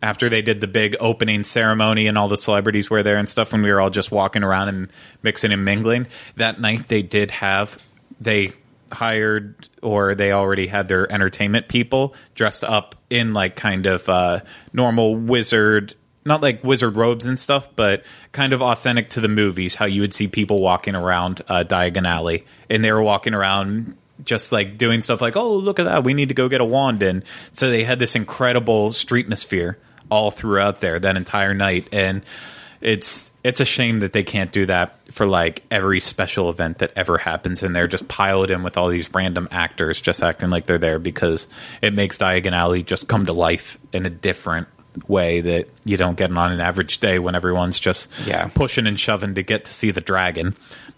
after they did the big opening ceremony and all the celebrities were there and stuff, when we were all just walking around and mixing and mingling, that night they did have they hired or they already had their entertainment people dressed up in like kind of uh, normal wizard not like wizard robes and stuff but kind of authentic to the movies how you would see people walking around uh, diagon alley and they were walking around just like doing stuff like oh look at that. We need to go get a wand and so they had this incredible street atmosphere all throughout there that entire night. And it's it's a shame that they can't do that for like every special event that ever happens and they're Just piled in with all these random actors just acting like they're there because it makes Diagon Alley just come to life in a different way that you don't get on an average day when everyone's just Yeah. pushing and shoving to get to see the dragon.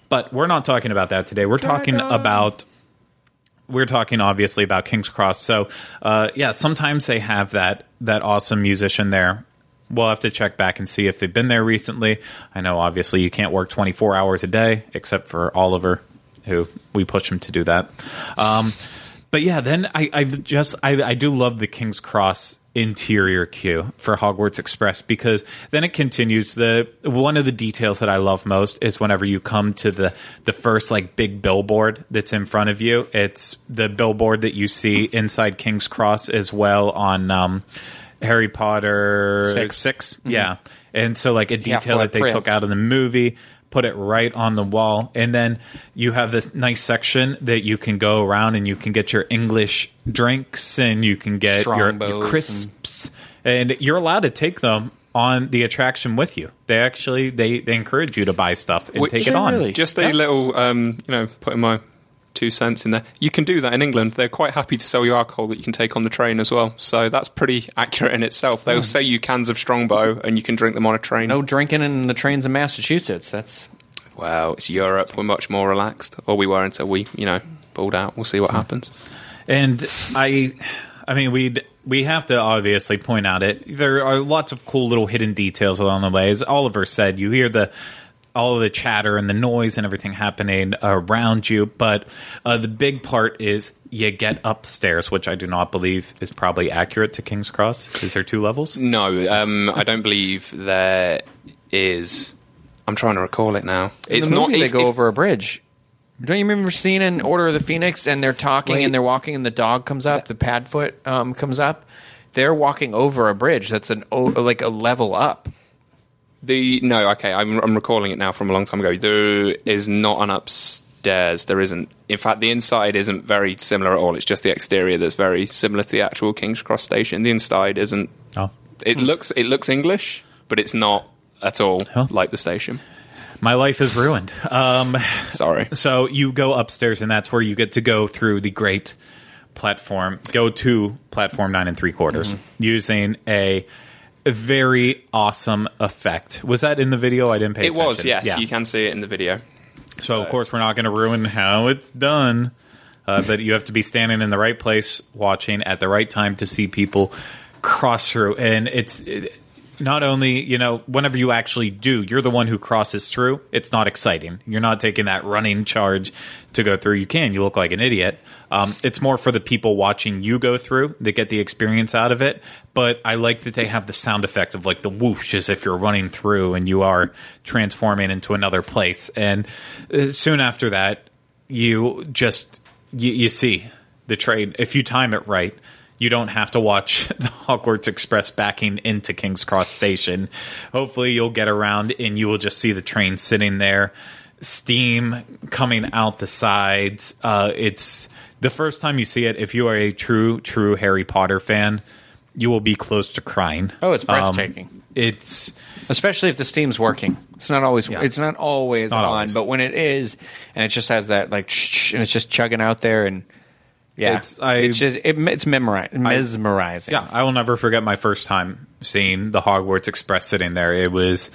But we're not talking about that today. We're talking about we're talking obviously about King's Cross. So, uh, yeah, sometimes they have that that awesome musician there. We'll have to check back and see if they've been there recently. I know obviously you can't work 24 hours a day, except for Oliver, who we push him to do that. Um, but yeah, then I, I just I, I do love the King's Cross interior queue for Hogwarts Express because then it continues the one of the details that I love most is whenever you come to the the first like big billboard that's in front of you it's the billboard that you see inside King's Cross as well on um, Harry Potter 6 6 yeah. And so like a detail that they Prince. took out of the movie put it right on the wall and then you have this nice section that you can go around and you can get your english drinks and you can get your, Strongbows your and- crisps. And, you're allowed to take them on the attraction with you. They actually they, they encourage you to buy stuff and Which- take it on. Really? Just a Yeah. little, um, you know, putting my two cents in there. You can do that in England. They're quite happy to sell you alcohol that you can take on the train as well. So that's pretty accurate in itself. They'll hmm. sell you cans of Strongbow and you can drink them on a train. no drinking in the trains in Massachusetts. That's wow. it's Europe. We're much more relaxed. Or we were until we, you know, pulled out. We'll see what hmm. happens. And I, I mean, we'd we have to obviously point out it. There are lots of cool little hidden details along the way. As Oliver said, you hear the all of the chatter and the noise and everything happening around you. But uh, the big part is you get upstairs, which I do not believe is probably accurate to King's Cross. Is there two levels? No, um, I don't believe there is. I'm trying to recall it now. It's in the not. movie they if- go if- over a bridge. Don't you remember seeing in Order of the Phoenix and they're talking Wait. and they're walking and the dog comes up, the Padfoot um, comes up. They're walking over a bridge that's an o- like a level up. The no, okay, I'm, I'm recalling it now from a long time ago. There is not an upstairs. There isn't. In fact, the inside isn't very similar at all. It's just the exterior that's very similar to the actual King's Cross station. The inside isn't. Oh, It looks it looks English, but it's not at all Huh. like the station. my life is ruined. Um, Sorry. So you go upstairs, and that's where you get to go through the great platform, go to platform nine and three quarters using a, a very awesome effect. Was that in the video? I didn't pay. Attention. It was yes. Yeah. You can see it in the video. So, of course, we're not going to ruin how it's done. Uh, but you have to be standing in the right place, watching at the right time to see people cross through. And it's it, not only, you know, whenever you actually do, you're the one who crosses through. It's not exciting. You're not taking that running charge to go through. You can. You look like an idiot. Um, it's more for the people watching you go through that get the experience out of it. But I like that they have the sound effect of like the whoosh as if you're running through and you are transforming into another place. And uh, soon after that, you just you, you see the train if you time it right you don't have to watch the Hogwarts Express backing into King's Cross Station. Hopefully, you'll get around and you will just see the train sitting there, steam coming out the sides. Uh, it's the first time you see it. If you are a true, true Harry Potter fan, you will be close to crying. Oh, it's Um, breathtaking. it's especially if the steam's working. It's not always Yeah. it's not always Not on, always. but when it is, and it just has that like and it's just chugging out there, and yeah, It's- I- it's just it, it's mesmerizing. yeah. I will never forget my first time seeing the Hogwarts Express sitting there. It was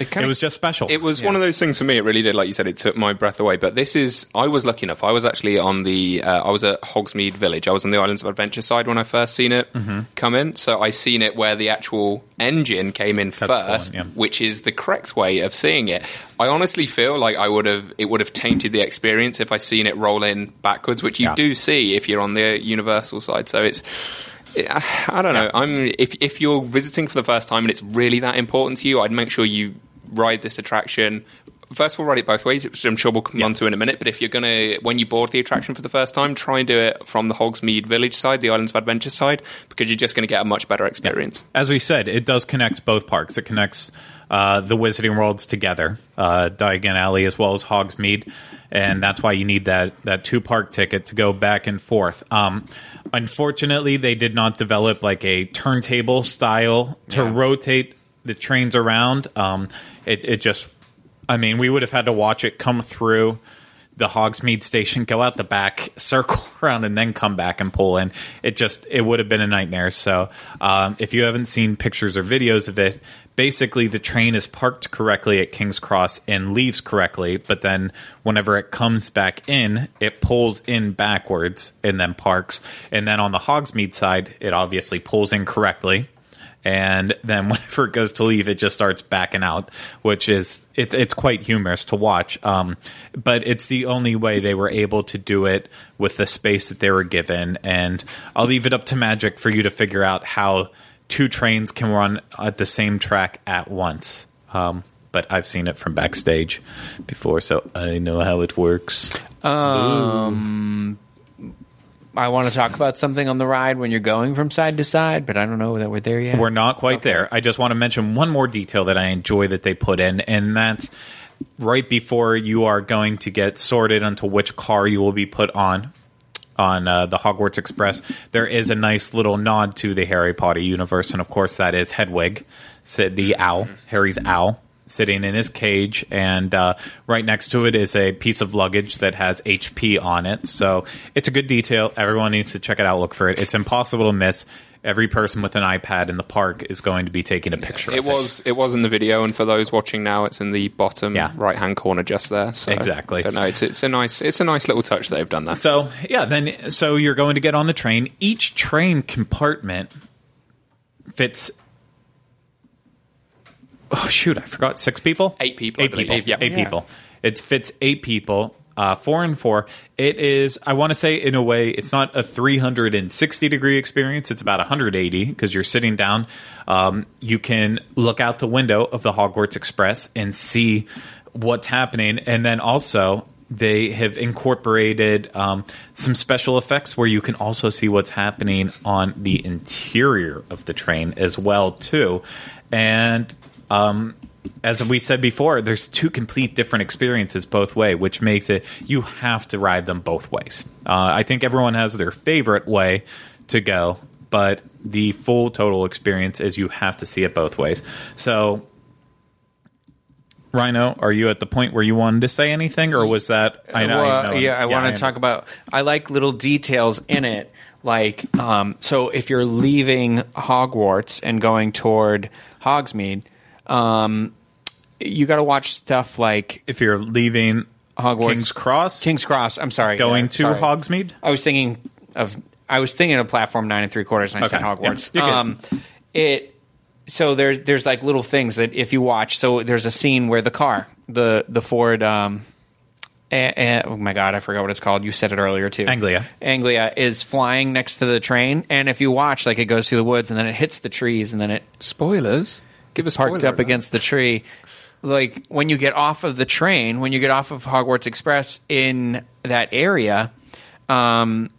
it, kind it of- was just special. It was one of those things for me. It really did, like you said, it took my breath away. But this is, I was lucky enough. I was actually on the, uh, I was at Hogsmeade Village. I was on the Islands of Adventure side when I first seen it Mm-hmm. come in. So I seen it where the actual engine came in the first, point, yeah. which is the correct way of seeing it. I honestly feel like I would have, it would have tainted the experience if I seen it roll in backwards, which you Yeah. do see if you're on the Universal side. So it's. I don't know. I'm if if you're visiting for the first time and it's really that important to you, I'd make sure you ride this attraction. First of all, ride it both ways, which I'm sure we'll come on to in a minute. But if you're gonna, when you board the attraction for the first time, try and do it from the Hogsmeade Village side, the Islands of Adventure side, because you're just going to get a much better experience. as we said, it does connect both parks. It connects uh, the Wizarding Worlds together, uh, Diagon Alley as well as Hogsmeade, and that's why you need that that two park ticket to go back and forth. Um, unfortunately, they did not develop like a turntable style to Yeah. rotate the trains around. Um, it, it just, I mean, we would have had to watch it come through the Hogsmeade station, go out the back, circle around, and then come back and pull in. It just it would have been a nightmare. So um, if you haven't seen pictures or videos of it, basically the train is parked correctly at King's Cross and leaves correctly, but then whenever it comes back in, it pulls in backwards and then parks. And then on the Hogsmeade side, it obviously pulls in correctly and then whenever it goes to leave, it just starts backing out, which is it, it's quite humorous to watch. Um, but it's the only way they were able to do it with the space that they were given, and I'll leave it up to Magic for you to figure out how two trains can run at the same track at once. Um, but I've seen it from backstage before, so I know how it works. I want to talk about something on the ride when you're going from side to side, but I don't know that we're there yet. We're not quite there. I just want to mention one more detail that I enjoy that they put in, and that's right before you are going to get sorted onto which car you will be put on on uh, the Hogwarts Express. There is a nice little nod to the Harry Potter universe, and of course, that is Hedwig, the owl, Harry's owl. Sitting in his cage, and uh, right next to it is a piece of luggage that has HP on it. So it's a good detail. Everyone needs to check it out. Look for it. It's impossible to miss. Every person with an iPad in the park is going to be taking a picture. It of was it was in the video, and for those watching now, it's in the bottom Yeah. right hand corner, just there. So, Exactly. But no, it's it's a nice it's a nice little touch they've done that. So yeah, then so you're going to get on the train. Each train compartment fits. Oh shoot! I forgot six people. Eight people, Eight believe. people. Yeah. Eight Yeah. people. It fits eight people. Uh, four and four. It is. I want to say in a way, it's not a 360 degree experience. It's about 180 because you're sitting down. Um, you can look out the window of the Hogwarts Express and see what's happening, and then also they have incorporated um, some special effects where you can also see what's happening on the interior of the train as well too and um, as we said before there's two complete different experiences both way which makes it you have to ride them both ways uh, i think everyone has their favorite way to go but the full total experience is you have to see it both ways so Rhino, are you at the point where you wanted to say anything, or was that? I know. Well, I know yeah, I want to talk about. I like little details in it, like um, so. If you're leaving Hogwarts and going toward Hogsmeade, um, you got to watch stuff like If you're leaving Hogwarts. King's Cross, King's Cross. I'm sorry, going yeah, to sorry. Hogsmeade. I was thinking of I was thinking of platform nine and three quarters, and I said Hogwarts. Yeah, um, it so there's there's like little things that if you watch. So there's a scene where the car, the the Ford. Um, eh, eh, oh my god, I forgot what it's called. You said it earlier too. Anglia. Anglia is flying next to the train, and if you watch, like it goes through the woods, and then it hits the trees, and then it Spoilers. Give us parked up against the tree. Like when you get off of the train, when you get off of Hogwarts Express in that area, um,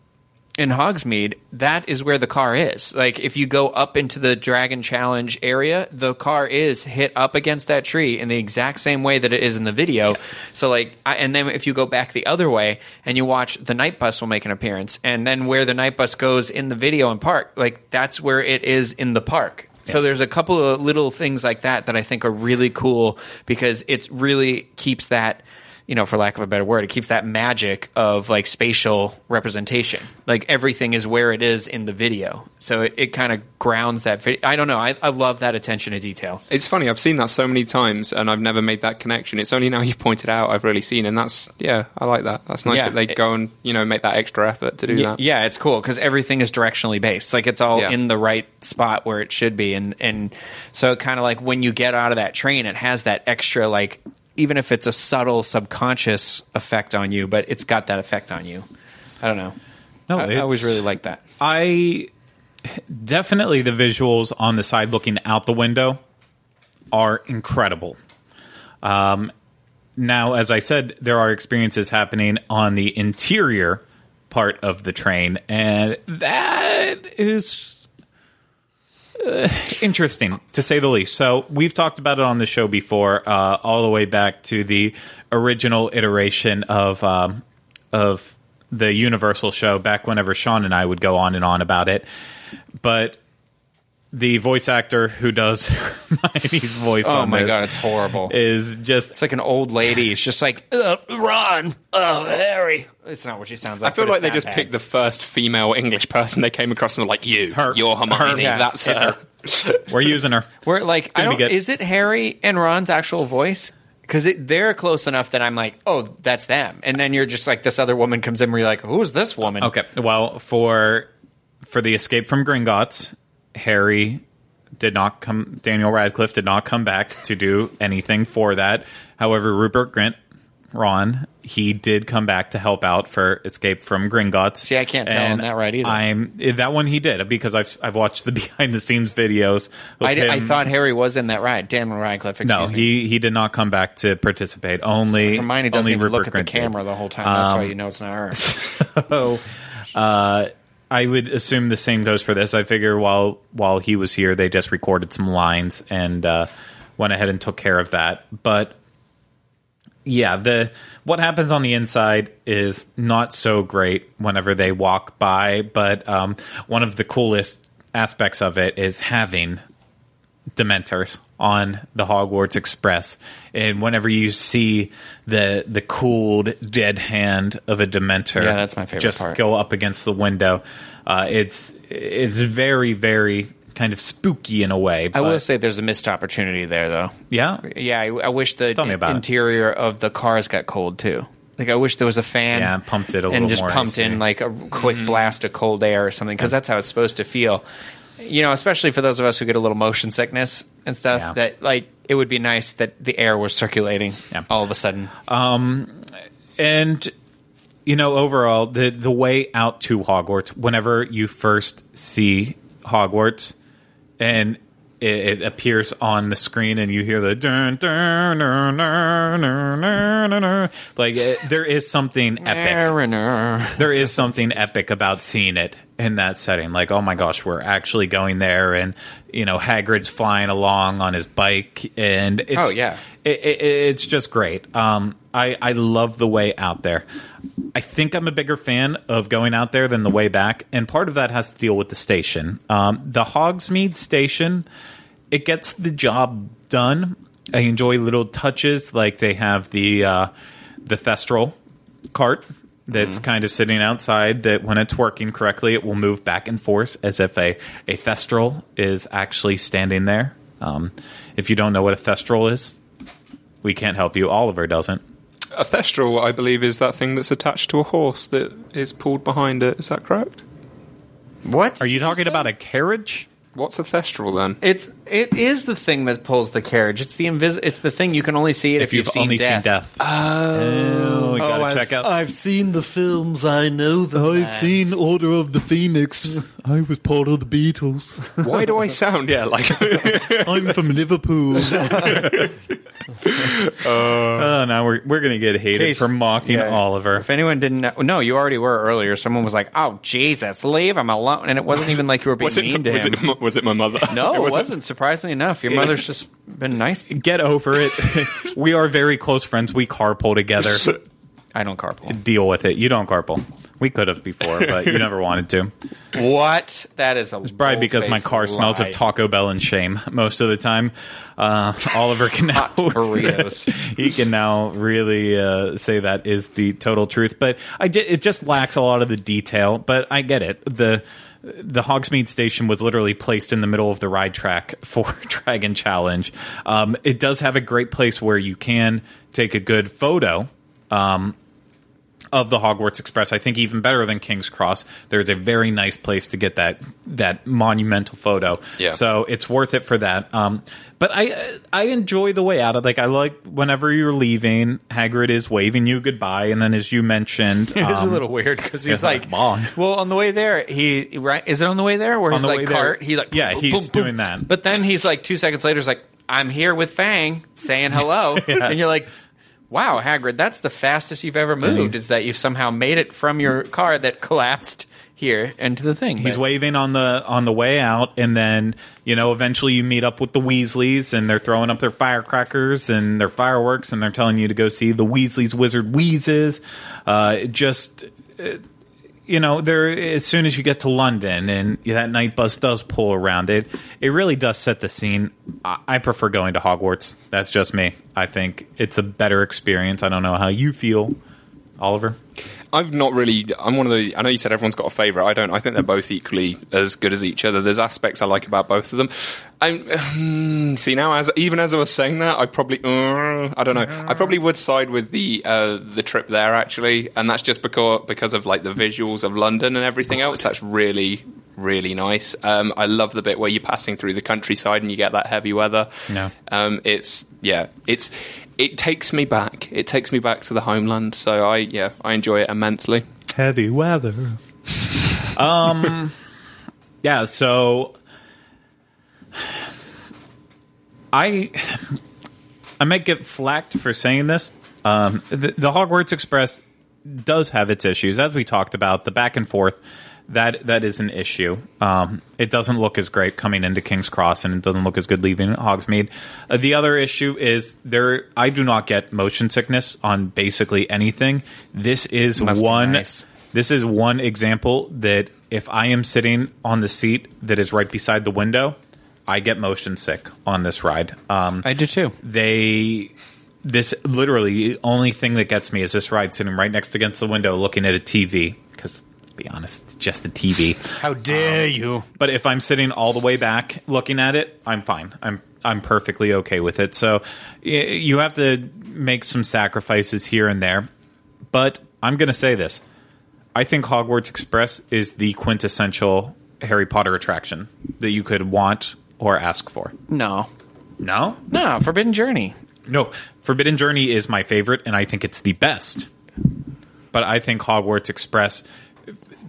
in Hogsmeade, that is where the car is. Like if you go up into the Dragon Challenge area, the car is hit up against that tree in the exact same way that it is in the video. So like, I, and then if you go back the other way and you watch, the night bus will make an appearance, and then where the night bus goes in the video and park, like that's where it is in the park. So there's a couple of little things like that that I think are really cool because it really keeps that, you know, for lack of a better word, it keeps that magic of like spatial representation. Like everything is where it is in the video. So it, it kind of grounds that video. I don't know. I, I love that attention to detail. It's funny. I've seen that so many times, and I've never made that connection. It's only now you've pointed out I've really seen, and that's yeah, I like that. That's nice Yeah. that they go and you know make that extra effort to do that. Yeah, it's cool because everything is directionally based. Like it's all Yeah. in the right spot where it should be, and and so kind of like when you get out of that train, it has that extra like even if it's a subtle subconscious effect on you, but it's got that effect on you. I don't know. No, I, I always really like that. I definitely the visuals on the side looking out the window are incredible. Um, now, as I said, there are experiences happening on the interior part of the train, and that is uh, interesting to say the least. So we've talked about it on the show before, uh, all the way back to the original iteration of um, of the Universal show, back whenever Sean and I would go on and on about it. But the voice actor who does Hermione's voice Oh on my this god, it's horrible. is just it's like an old lady. It's just like uh, Ron, oh Harry. It's not what she sounds like. I feel like they just bad. picked the first female English person they came across and were like, "You, Her. you're Hermione. Her, yeah. That's It's her." we're using her. Where like I don't is it Harry and Ron's actual voice? Because they're close enough that I'm like, oh, that's them. And then you're just like, this other woman comes in, where you're like, who's this woman? Okay. Well, for for the escape from Gringotts, Harry did not come. Daniel Radcliffe did not come back to do anything for that. However, Rupert Grint, Ron, he did come back to help out for Escape from Gringotts. See, I can't tell him that right either. I'm that one he did because I've I've watched the behind the scenes videos. I, I thought Harry was in that ride. Daniel Radcliffe. No, me. he he did not come back to participate. Only Hermione doesn't only even look at the Grint did. camera the whole time. That's Um, why you know it's not her. So, uh, I would assume the same goes for this. I figure while while he was here, they just recorded some lines and uh, went ahead and took care of that. But yeah, the what happens on the inside is not so great whenever they walk by. But um, one of the coolest aspects of it is having Dementors on the Hogwarts Express, and whenever you see the the cooled dead hand of a Dementor, Yeah, that's my favorite just part. go up against the window. Uh, it's it's very very kind of spooky in a way. I will say there's a missed opportunity there, though. yeah, Yeah, I, I wish the Tell me about it. interior of the cars got cold too. Like I wish there was a fan, Yeah, pumped it a and little just more pumped in like a quick blast of cold air or something because that's how it's supposed to feel. You know, especially for those of us who get a little motion sickness and stuff. Yeah. That like it would be nice that the air was circulating Yeah. all of a sudden. Um, and you know overall the the way out to Hogwarts whenever you first see Hogwarts and it, it appears on the screen and you hear the dun, dun, dun, dun, dun, dun, dun, dun. like it, there is something epic there is something epic about seeing it in that setting. Like, oh my gosh, we're actually going there, and you know, Hagrid's flying along on his bike, and it's, Oh, yeah. it, it, it's just great. Um, I I love the way out there. I think I'm a bigger fan of going out there than the way back, and part of that has to deal with the station. Um, the Hogsmeade station, it gets the job done. I enjoy little touches like they have the uh, the Thestral cart that's kind of sitting outside that when it's working correctly it will move back and forth as if a, a thestral is actually standing there um, if you don't know what a thestral is we can't help you. Oliver doesn't. A thestral, I believe, is that thing that's attached to a horse that is pulled behind it. Is that correct? What? Are you talking about a carriage? What's a thestral then? It's it is the thing that pulls the carriage. It's the invis- It's the thing you can only see it if, If you've, seen only death. seen death. Oh, oh we gotta oh, I've check out. I've seen the films. I know them. I've seen Order of the Phoenix. I was part of the Beatles. Why do I sound yeah like? I'm from Liverpool. Uh, oh, now we're we're gonna get hated Case- for mocking yeah. Oliver. If anyone didn't know, no, you already were earlier. Someone was like, "Oh Jesus, leave him alone," and it wasn't even like you were being was it mean to was him. it was it my mother? no, it was wasn't. Surprisingly enough, your mother's just been nice. Get over it. we are very close friends. We carpool together. I don't carpool. Deal with it. You don't carpool. We could have before, but you never wanted to. What? That is a It's probably because my car smells of Taco Bell and shame most of the time. Uh, Oliver can now burritos. he can now really uh, say that is the total truth. But I did. It just lacks a lot of the detail. But I get it. the The Hogsmeade station was literally placed in the middle of the ride track for Dragon Challenge. Um, it does have a great place where you can take a good photo. Um, of the Hogwarts Express. I think even better than King's Cross. There's a very nice place to get that that monumental photo. Yeah. So it's worth it for that. Um, but I I enjoy the way out of like I like whenever you're leaving, Hagrid is waving you goodbye, and then as you mentioned, It is a um, little weird because he's yeah, like, well, on the way there, he right? Is it on the way there where he's the like way there. cart? He's like, Yeah, boom, he's boom, boom. doing that. But then he's like, two seconds later, he's like, I'm here with Fang, saying hello, and you're like. Wow, Hagrid, that's the fastest you've ever moved. Is that you've somehow made it from your car that collapsed here into the thing? He's But- waving on the on the way out, and then you know eventually you meet up with the Weasleys, and they're throwing up their firecrackers and their fireworks, and they're telling you to go see the Weasleys Wizard Wheezes. Uh, it just uh, you know, there as soon as you get to London and that night bus does pull around it, it really does set the scene. I, I prefer going to Hogwarts. That's just me. I think it's a better experience. I don't know how you feel, Oliver. I've not really. I'm one of the. I know you said everyone's got a favorite. I don't. I think they're both equally as good as each other. There's aspects I like about both of them. I'm um, see now as even as I was saying that, I probably. Uh, I don't know. I probably would side with the uh, the trip there actually, and that's just because because of like the visuals of London and everything else. That's really really nice. Um, I love the bit where you're passing through the countryside and you get that heavy weather. Yeah. Um, it's yeah, it's it takes me back. It takes me back to the homeland. So I yeah, I enjoy it immensely. Heavy weather. um. Yeah. So. I. I might get flacked for saying this. Um, the, the Hogwarts Express does have its issues, as we talked about. The back and forth that that is an issue. Um, it doesn't look as great coming into King's Cross, and it doesn't look as good leaving Hogsmeade. Uh, the other issue is there. I do not get motion sickness on basically anything. This is one. nice. This is one example that if I am sitting on the seat that is right beside the window, I get motion sick on this ride. Um, I do too. they this literally the only thing that gets me is this ride sitting right next against the window looking at a TV because to be honest it's just a TV How dare you? but if I'm sitting all the way back looking at it I'm fine I'm I'm perfectly okay with it so y- you have to make some sacrifices here and there but I'm going to say this I think Hogwarts Express is the quintessential Harry Potter attraction that you could want or ask for No, no no, Forbidden Journey. no, Forbidden Journey is my favorite, and I think it's the best. But I think Hogwarts Express,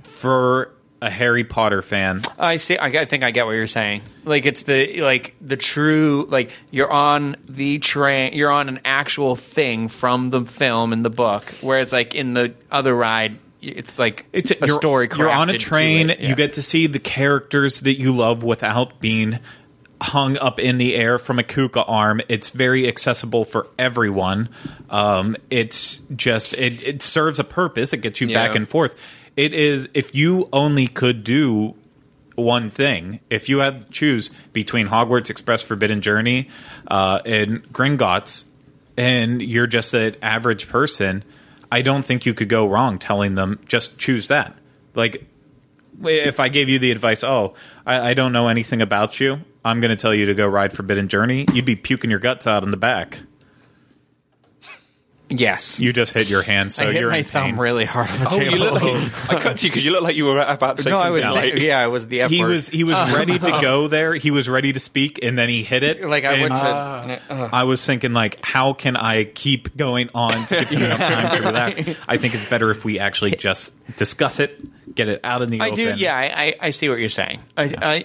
for a Harry Potter fan, I see. I, I think I get what you're saying. Like it's the like the true like you're on the train. You're on an actual thing from the film and the book. Whereas like in the other ride, it's like it's a story. You're on a train. Yeah. You get to see the characters that you love without being hung up in the air from a KUKA arm. It's very accessible for everyone. Um, it's just it, it serves a purpose. It gets you Yeah. back and forth. It is if you only could do one thing. If you had to choose between Hogwarts Express Forbidden Journey uh, and Gringotts, and you're just an average person, I don't think you could go wrong telling them just choose that. Like, if I gave you the advice, oh, I, I don't know anything about you, I'm going to tell you to go ride Forbidden Journey, you'd be puking your guts out in the back. Yes. You just hit your hand, so I hit you're my in thumb pain. really hard on the Oh, table. you look like, I cut to you because you look like you were about to say no, I was like, the, yeah, I was the F He word. was he was ready to go there. He was ready to speak, and then he hit it. like I went to. uh, I was thinking, like, how can I keep going on to give you enough time to relax? I think it's better if we actually just discuss it, get it out in the I open. do. Yeah, I, I, I see what you're saying. I, I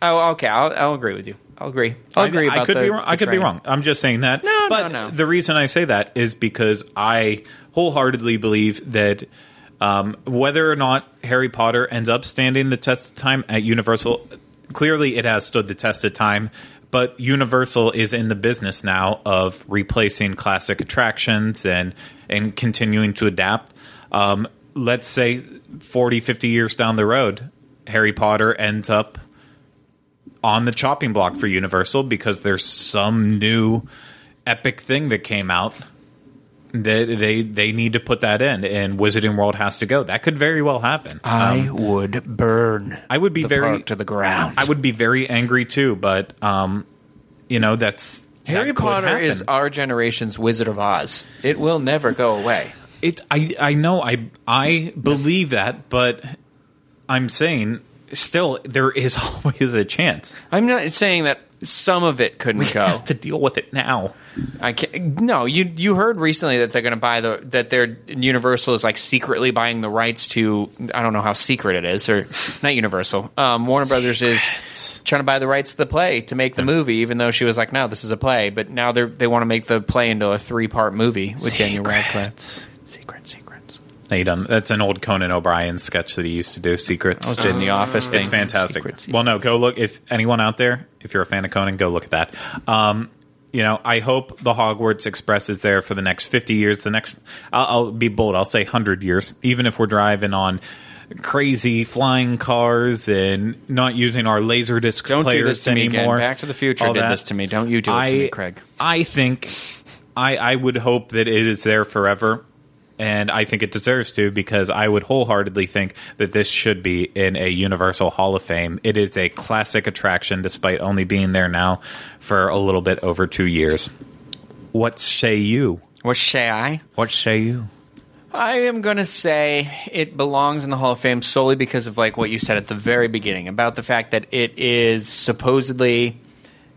oh, okay. I'll, I'll agree with you. I'll agree. I'll agree. I, I could the- be wrong. I could be train. wrong. I'm just saying that. No, but no, no. The reason I say that is because I wholeheartedly believe that um, whether or not Harry Potter ends up standing the test of time at Universal, clearly it has stood the test of time. But Universal is in the business now of replacing classic attractions and and continuing to adapt. Um, let's say 40, 50 years down the road, Harry Potter ends up on the chopping block for Universal because there's some new epic thing that came out that they they need to put that in and Wizarding World has to go. That could very well happen. I Um, would burn. I would be the very park to the ground. I would be very angry too, but um you know that's Harry that Potter happen. is our generation's Wizard of Oz. It will never go away. It I I know I I believe that, but I'm saying still there is always a chance. I'm not saying that some of it couldn't We go. have to deal with it now. I can't. No, you you heard recently that they're going to buy the that their Universal is like secretly buying the rights to. I don't know how secret it is, or not Universal. Um, Warner Brothers is trying to buy the rights to the play to make the movie, even though she was like, "No, this is a play." But now they they want to make the play into a three part movie with Daniel Radcliffe. Secret, secrets. Done? That's an old Conan O'Brien sketch that he used to do. Secrets. was in the office thing. It's fantastic. Well, no, go look. If anyone out there, if you're a fan of Conan, go look at that. Um, you know, I hope the Hogwarts Express is there for the next 50 years. The next, I'll, I'll be bold. I'll say 100 years. Even if we're driving on crazy flying cars and not using our laser disc Don't do players this to me again. anymore. Back to the Future all did that. this to me. Don't you do it to I, me, Craig. I think I, I would hope that it is there forever. And I think it deserves to because I would wholeheartedly think that this should be in a Universal Hall of Fame. It is a classic attraction despite only being there now for a little bit over two years. What say you? What say I? What say you? I am going to say it belongs in the Hall of Fame solely because of like what you said at the very beginning about the fact that it is supposedly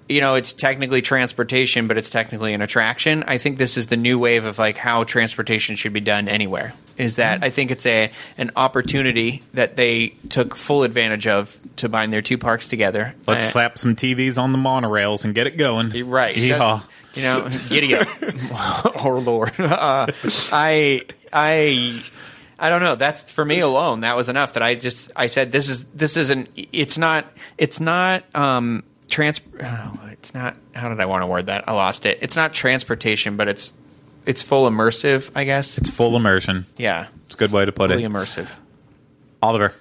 you know, it's technically transportation, but it's technically an attraction. I think this is the new wave of like how transportation should be done anywhere. Is that I think it's a an opportunity that they took full advantage of to bind their two parks together. Let's Uh, slap some TVs on the monorails and get it going. you're right. Yeehaw. You know, giddy up. oh Lord. Uh, I I I don't know. That's for me alone. That was enough. That I just I said this is this isn't. It's not. It's not. Um, trans. Oh, it's not. How did I want to word that? I lost it. It's not transportation, but it's it's full immersive. I guess. It's full immersion. yeah. It's a good way to put Fully it. immersive. Oliver.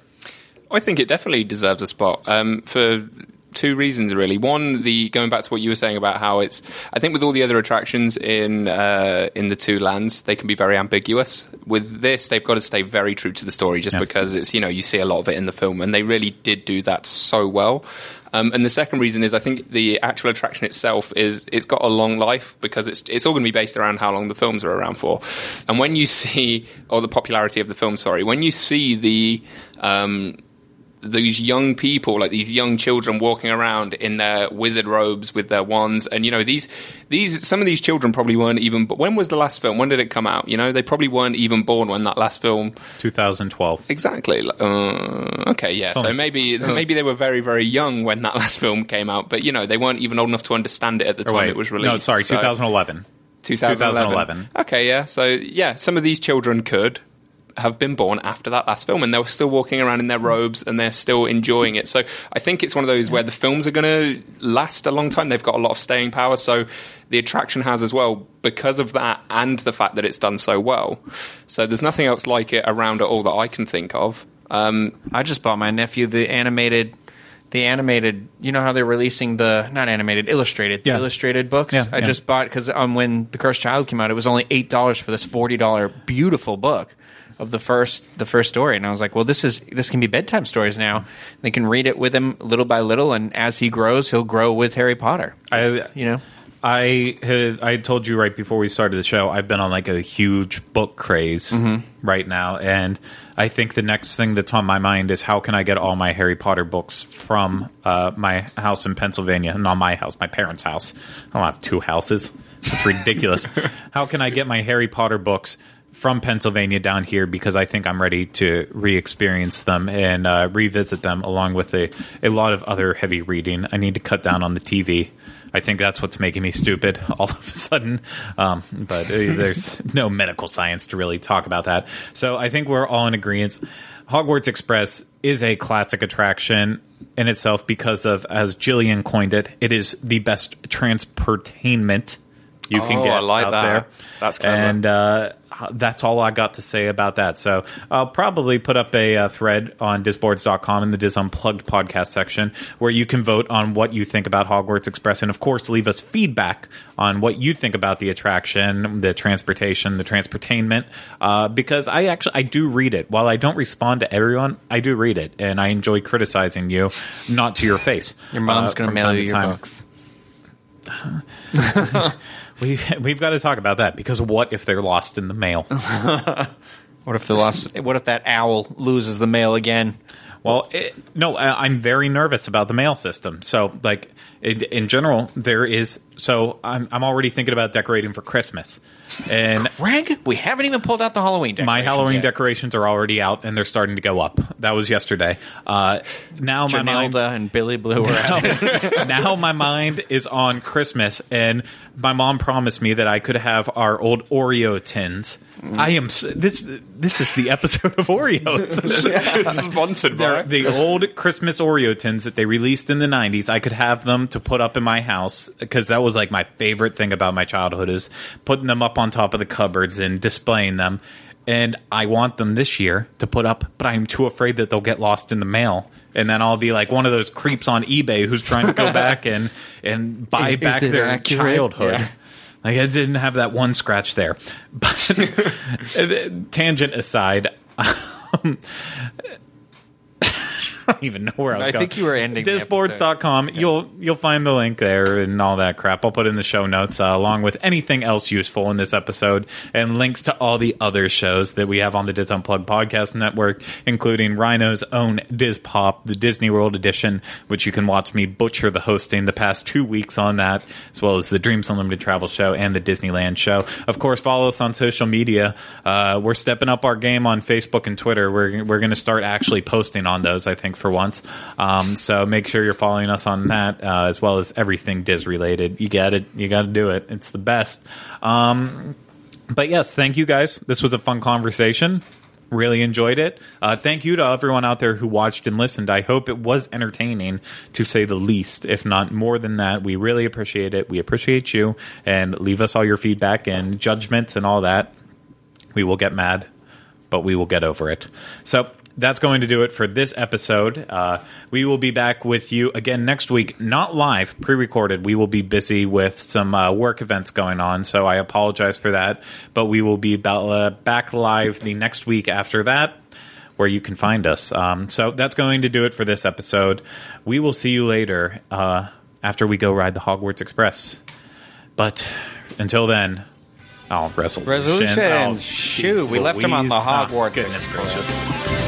I think it definitely deserves a spot um, for two reasons, really. One, the going back to what you were saying about how it's. I think with all the other attractions in uh, in the two lands, they can be very ambiguous. With this, they've got to stay very true to the story, just Yeah. because it's you know you see a lot of it in the film, and they really did do that so well. Um, and the second reason is I think the actual attraction itself is it's got a long life because it's it's all going to be based around how long the films are around for. And when you see or the popularity of the film, sorry, when you see the um, these young people, like these young children, walking around in their wizard robes with their wands, and you know these these some of these children probably weren't even. But when was the last film? When did it come out? You know, they probably weren't even born when that last film 2012. Exactly. Uh, okay, yeah. So maybe maybe they were very very young when that last film came out, but you know they weren't even old enough to understand it at the time wait, it was released. No, sorry, So- 2011. 2011. 2011. Okay, yeah. So yeah, some of these children could have been born after that last film and they were still walking around in their robes and they're still enjoying it. So I think it's one of those where the films are going to last a long time. They've got a lot of staying power. So the attraction has as well because of that and the fact that it's done so well. So there's nothing else like it around at all that I can think of. Um, I just bought my nephew the animated, the animated. You know how they're releasing the not animated, illustrated, the Yeah. illustrated books. Yeah, I yeah. just bought because um, when the Cursed Child came out, it was only eight dollars for this forty dollar beautiful book of the first the first story, and I was like, well, this is this can be bedtime stories now. They can read it with him little by little, and as he grows, he'll grow with Harry Potter. I, You know, I had, I told you right before we started the show. I've been on like a huge book craze right now, and I think the next thing that's on my mind is how can I get all my Harry Potter books from uh, my house in Pennsylvania, not my house, my parents' house. I don't have two houses. It's ridiculous. how can I get my Harry Potter books? From Pennsylvania down here because I think I'm ready to re-experience them and uh, revisit them along with a, a lot of other heavy reading. I need to cut down on the TV. I think that's what's making me stupid all of a sudden. Um, but uh, there's no medical science to really talk about that. So I think we're all in agreement. Hogwarts Express is a classic attraction in itself because of, as Jillian coined it, it is the best transportainment you can Oh, get I like out that. there. That's clever. And uh, that's all I got to say about that. So I'll probably put up a uh, thread on disboards.com in the DIS Unplugged podcast section where you can vote on what you think about Hogwarts Express. And of course, leave us feedback on what you think about the attraction, the transportation, the transportainment. Uh, because I actually, I do read it. While I don't respond to everyone, I do read it. And I enjoy criticizing you, not to your face. Your mom's Uh, going to mail you your time. books. We, we've got to talk about that because what if they're lost in the mail? What if the lost? What if that owl loses the mail again? Well, it, no, I, I'm very nervous about the mail system. So, like in, in general, there is. So I'm I'm already thinking about decorating for Christmas, and Greg, we haven't even pulled out the Halloween decorations my Halloween yet. decorations are already out and they're starting to go up. That was yesterday. Uh, now my mind Janelda and Billy Blue are out. now my mind is on Christmas, and my mom promised me that I could have our old Oreo tins. I am s- this. This is the episode of Oreos. Sponsored They're by. the old Christmas Oreo tins that they released in the '90s. I could have them to put up in my house because that was like my favorite thing about my childhood is putting them up on top of the cupboards and displaying them. And I want them this year to put up, but I'm too afraid that they'll get lost in the mail. And then I'll be like one of those creeps on eBay who's trying to go back and and buy Is back it their accurate? childhood. Yeah. Like I didn't have that one scratch there. But uh, tangent aside, um, I don't even know where I was I going. think you were ending the Disboards.com. You'll you'll find the link there and all that crap. I'll put in the show notes uh, along with anything else useful in this episode and links to all the other shows that we have on the DIS Unplugged podcast network, including Rhino's own Diz Pop, the Disney World edition, which you can watch me butcher the hosting the past two weeks on that, as well as the Dreams Unlimited Travel Show and the Disneyland Show. Of course, follow us on social media. Uh, we're stepping up our game on Facebook and Twitter. We're we're going to start actually posting on those. I think for once. Um, so make sure you're following us on that uh, as well as everything Diz related. You got it. You got to do it. It's the best. Um, but yes, thank you guys. This was a fun conversation. Really enjoyed it. Uh, thank you to everyone out there who watched and listened. I hope it was entertaining, to say the least, if not more than that. We really appreciate it. We appreciate you, and leave us all your feedback and judgments and all that. We will get mad, but we will get over it. So that's going to do it for this episode. Uh, we will be back with you again next week, not live, pre recorded. We will be busy with some uh, work events going on, so I apologize for that. But we will be about, uh, back live the next week after that. Where you can find us. Um, so that's going to do it for this episode. We will see you later uh, after we go ride the Hogwarts Express. But until then, oh, resolution. Resolutions. Oh, Shoot, we left him on the. Oh, Hogwarts goodness Express. gracious.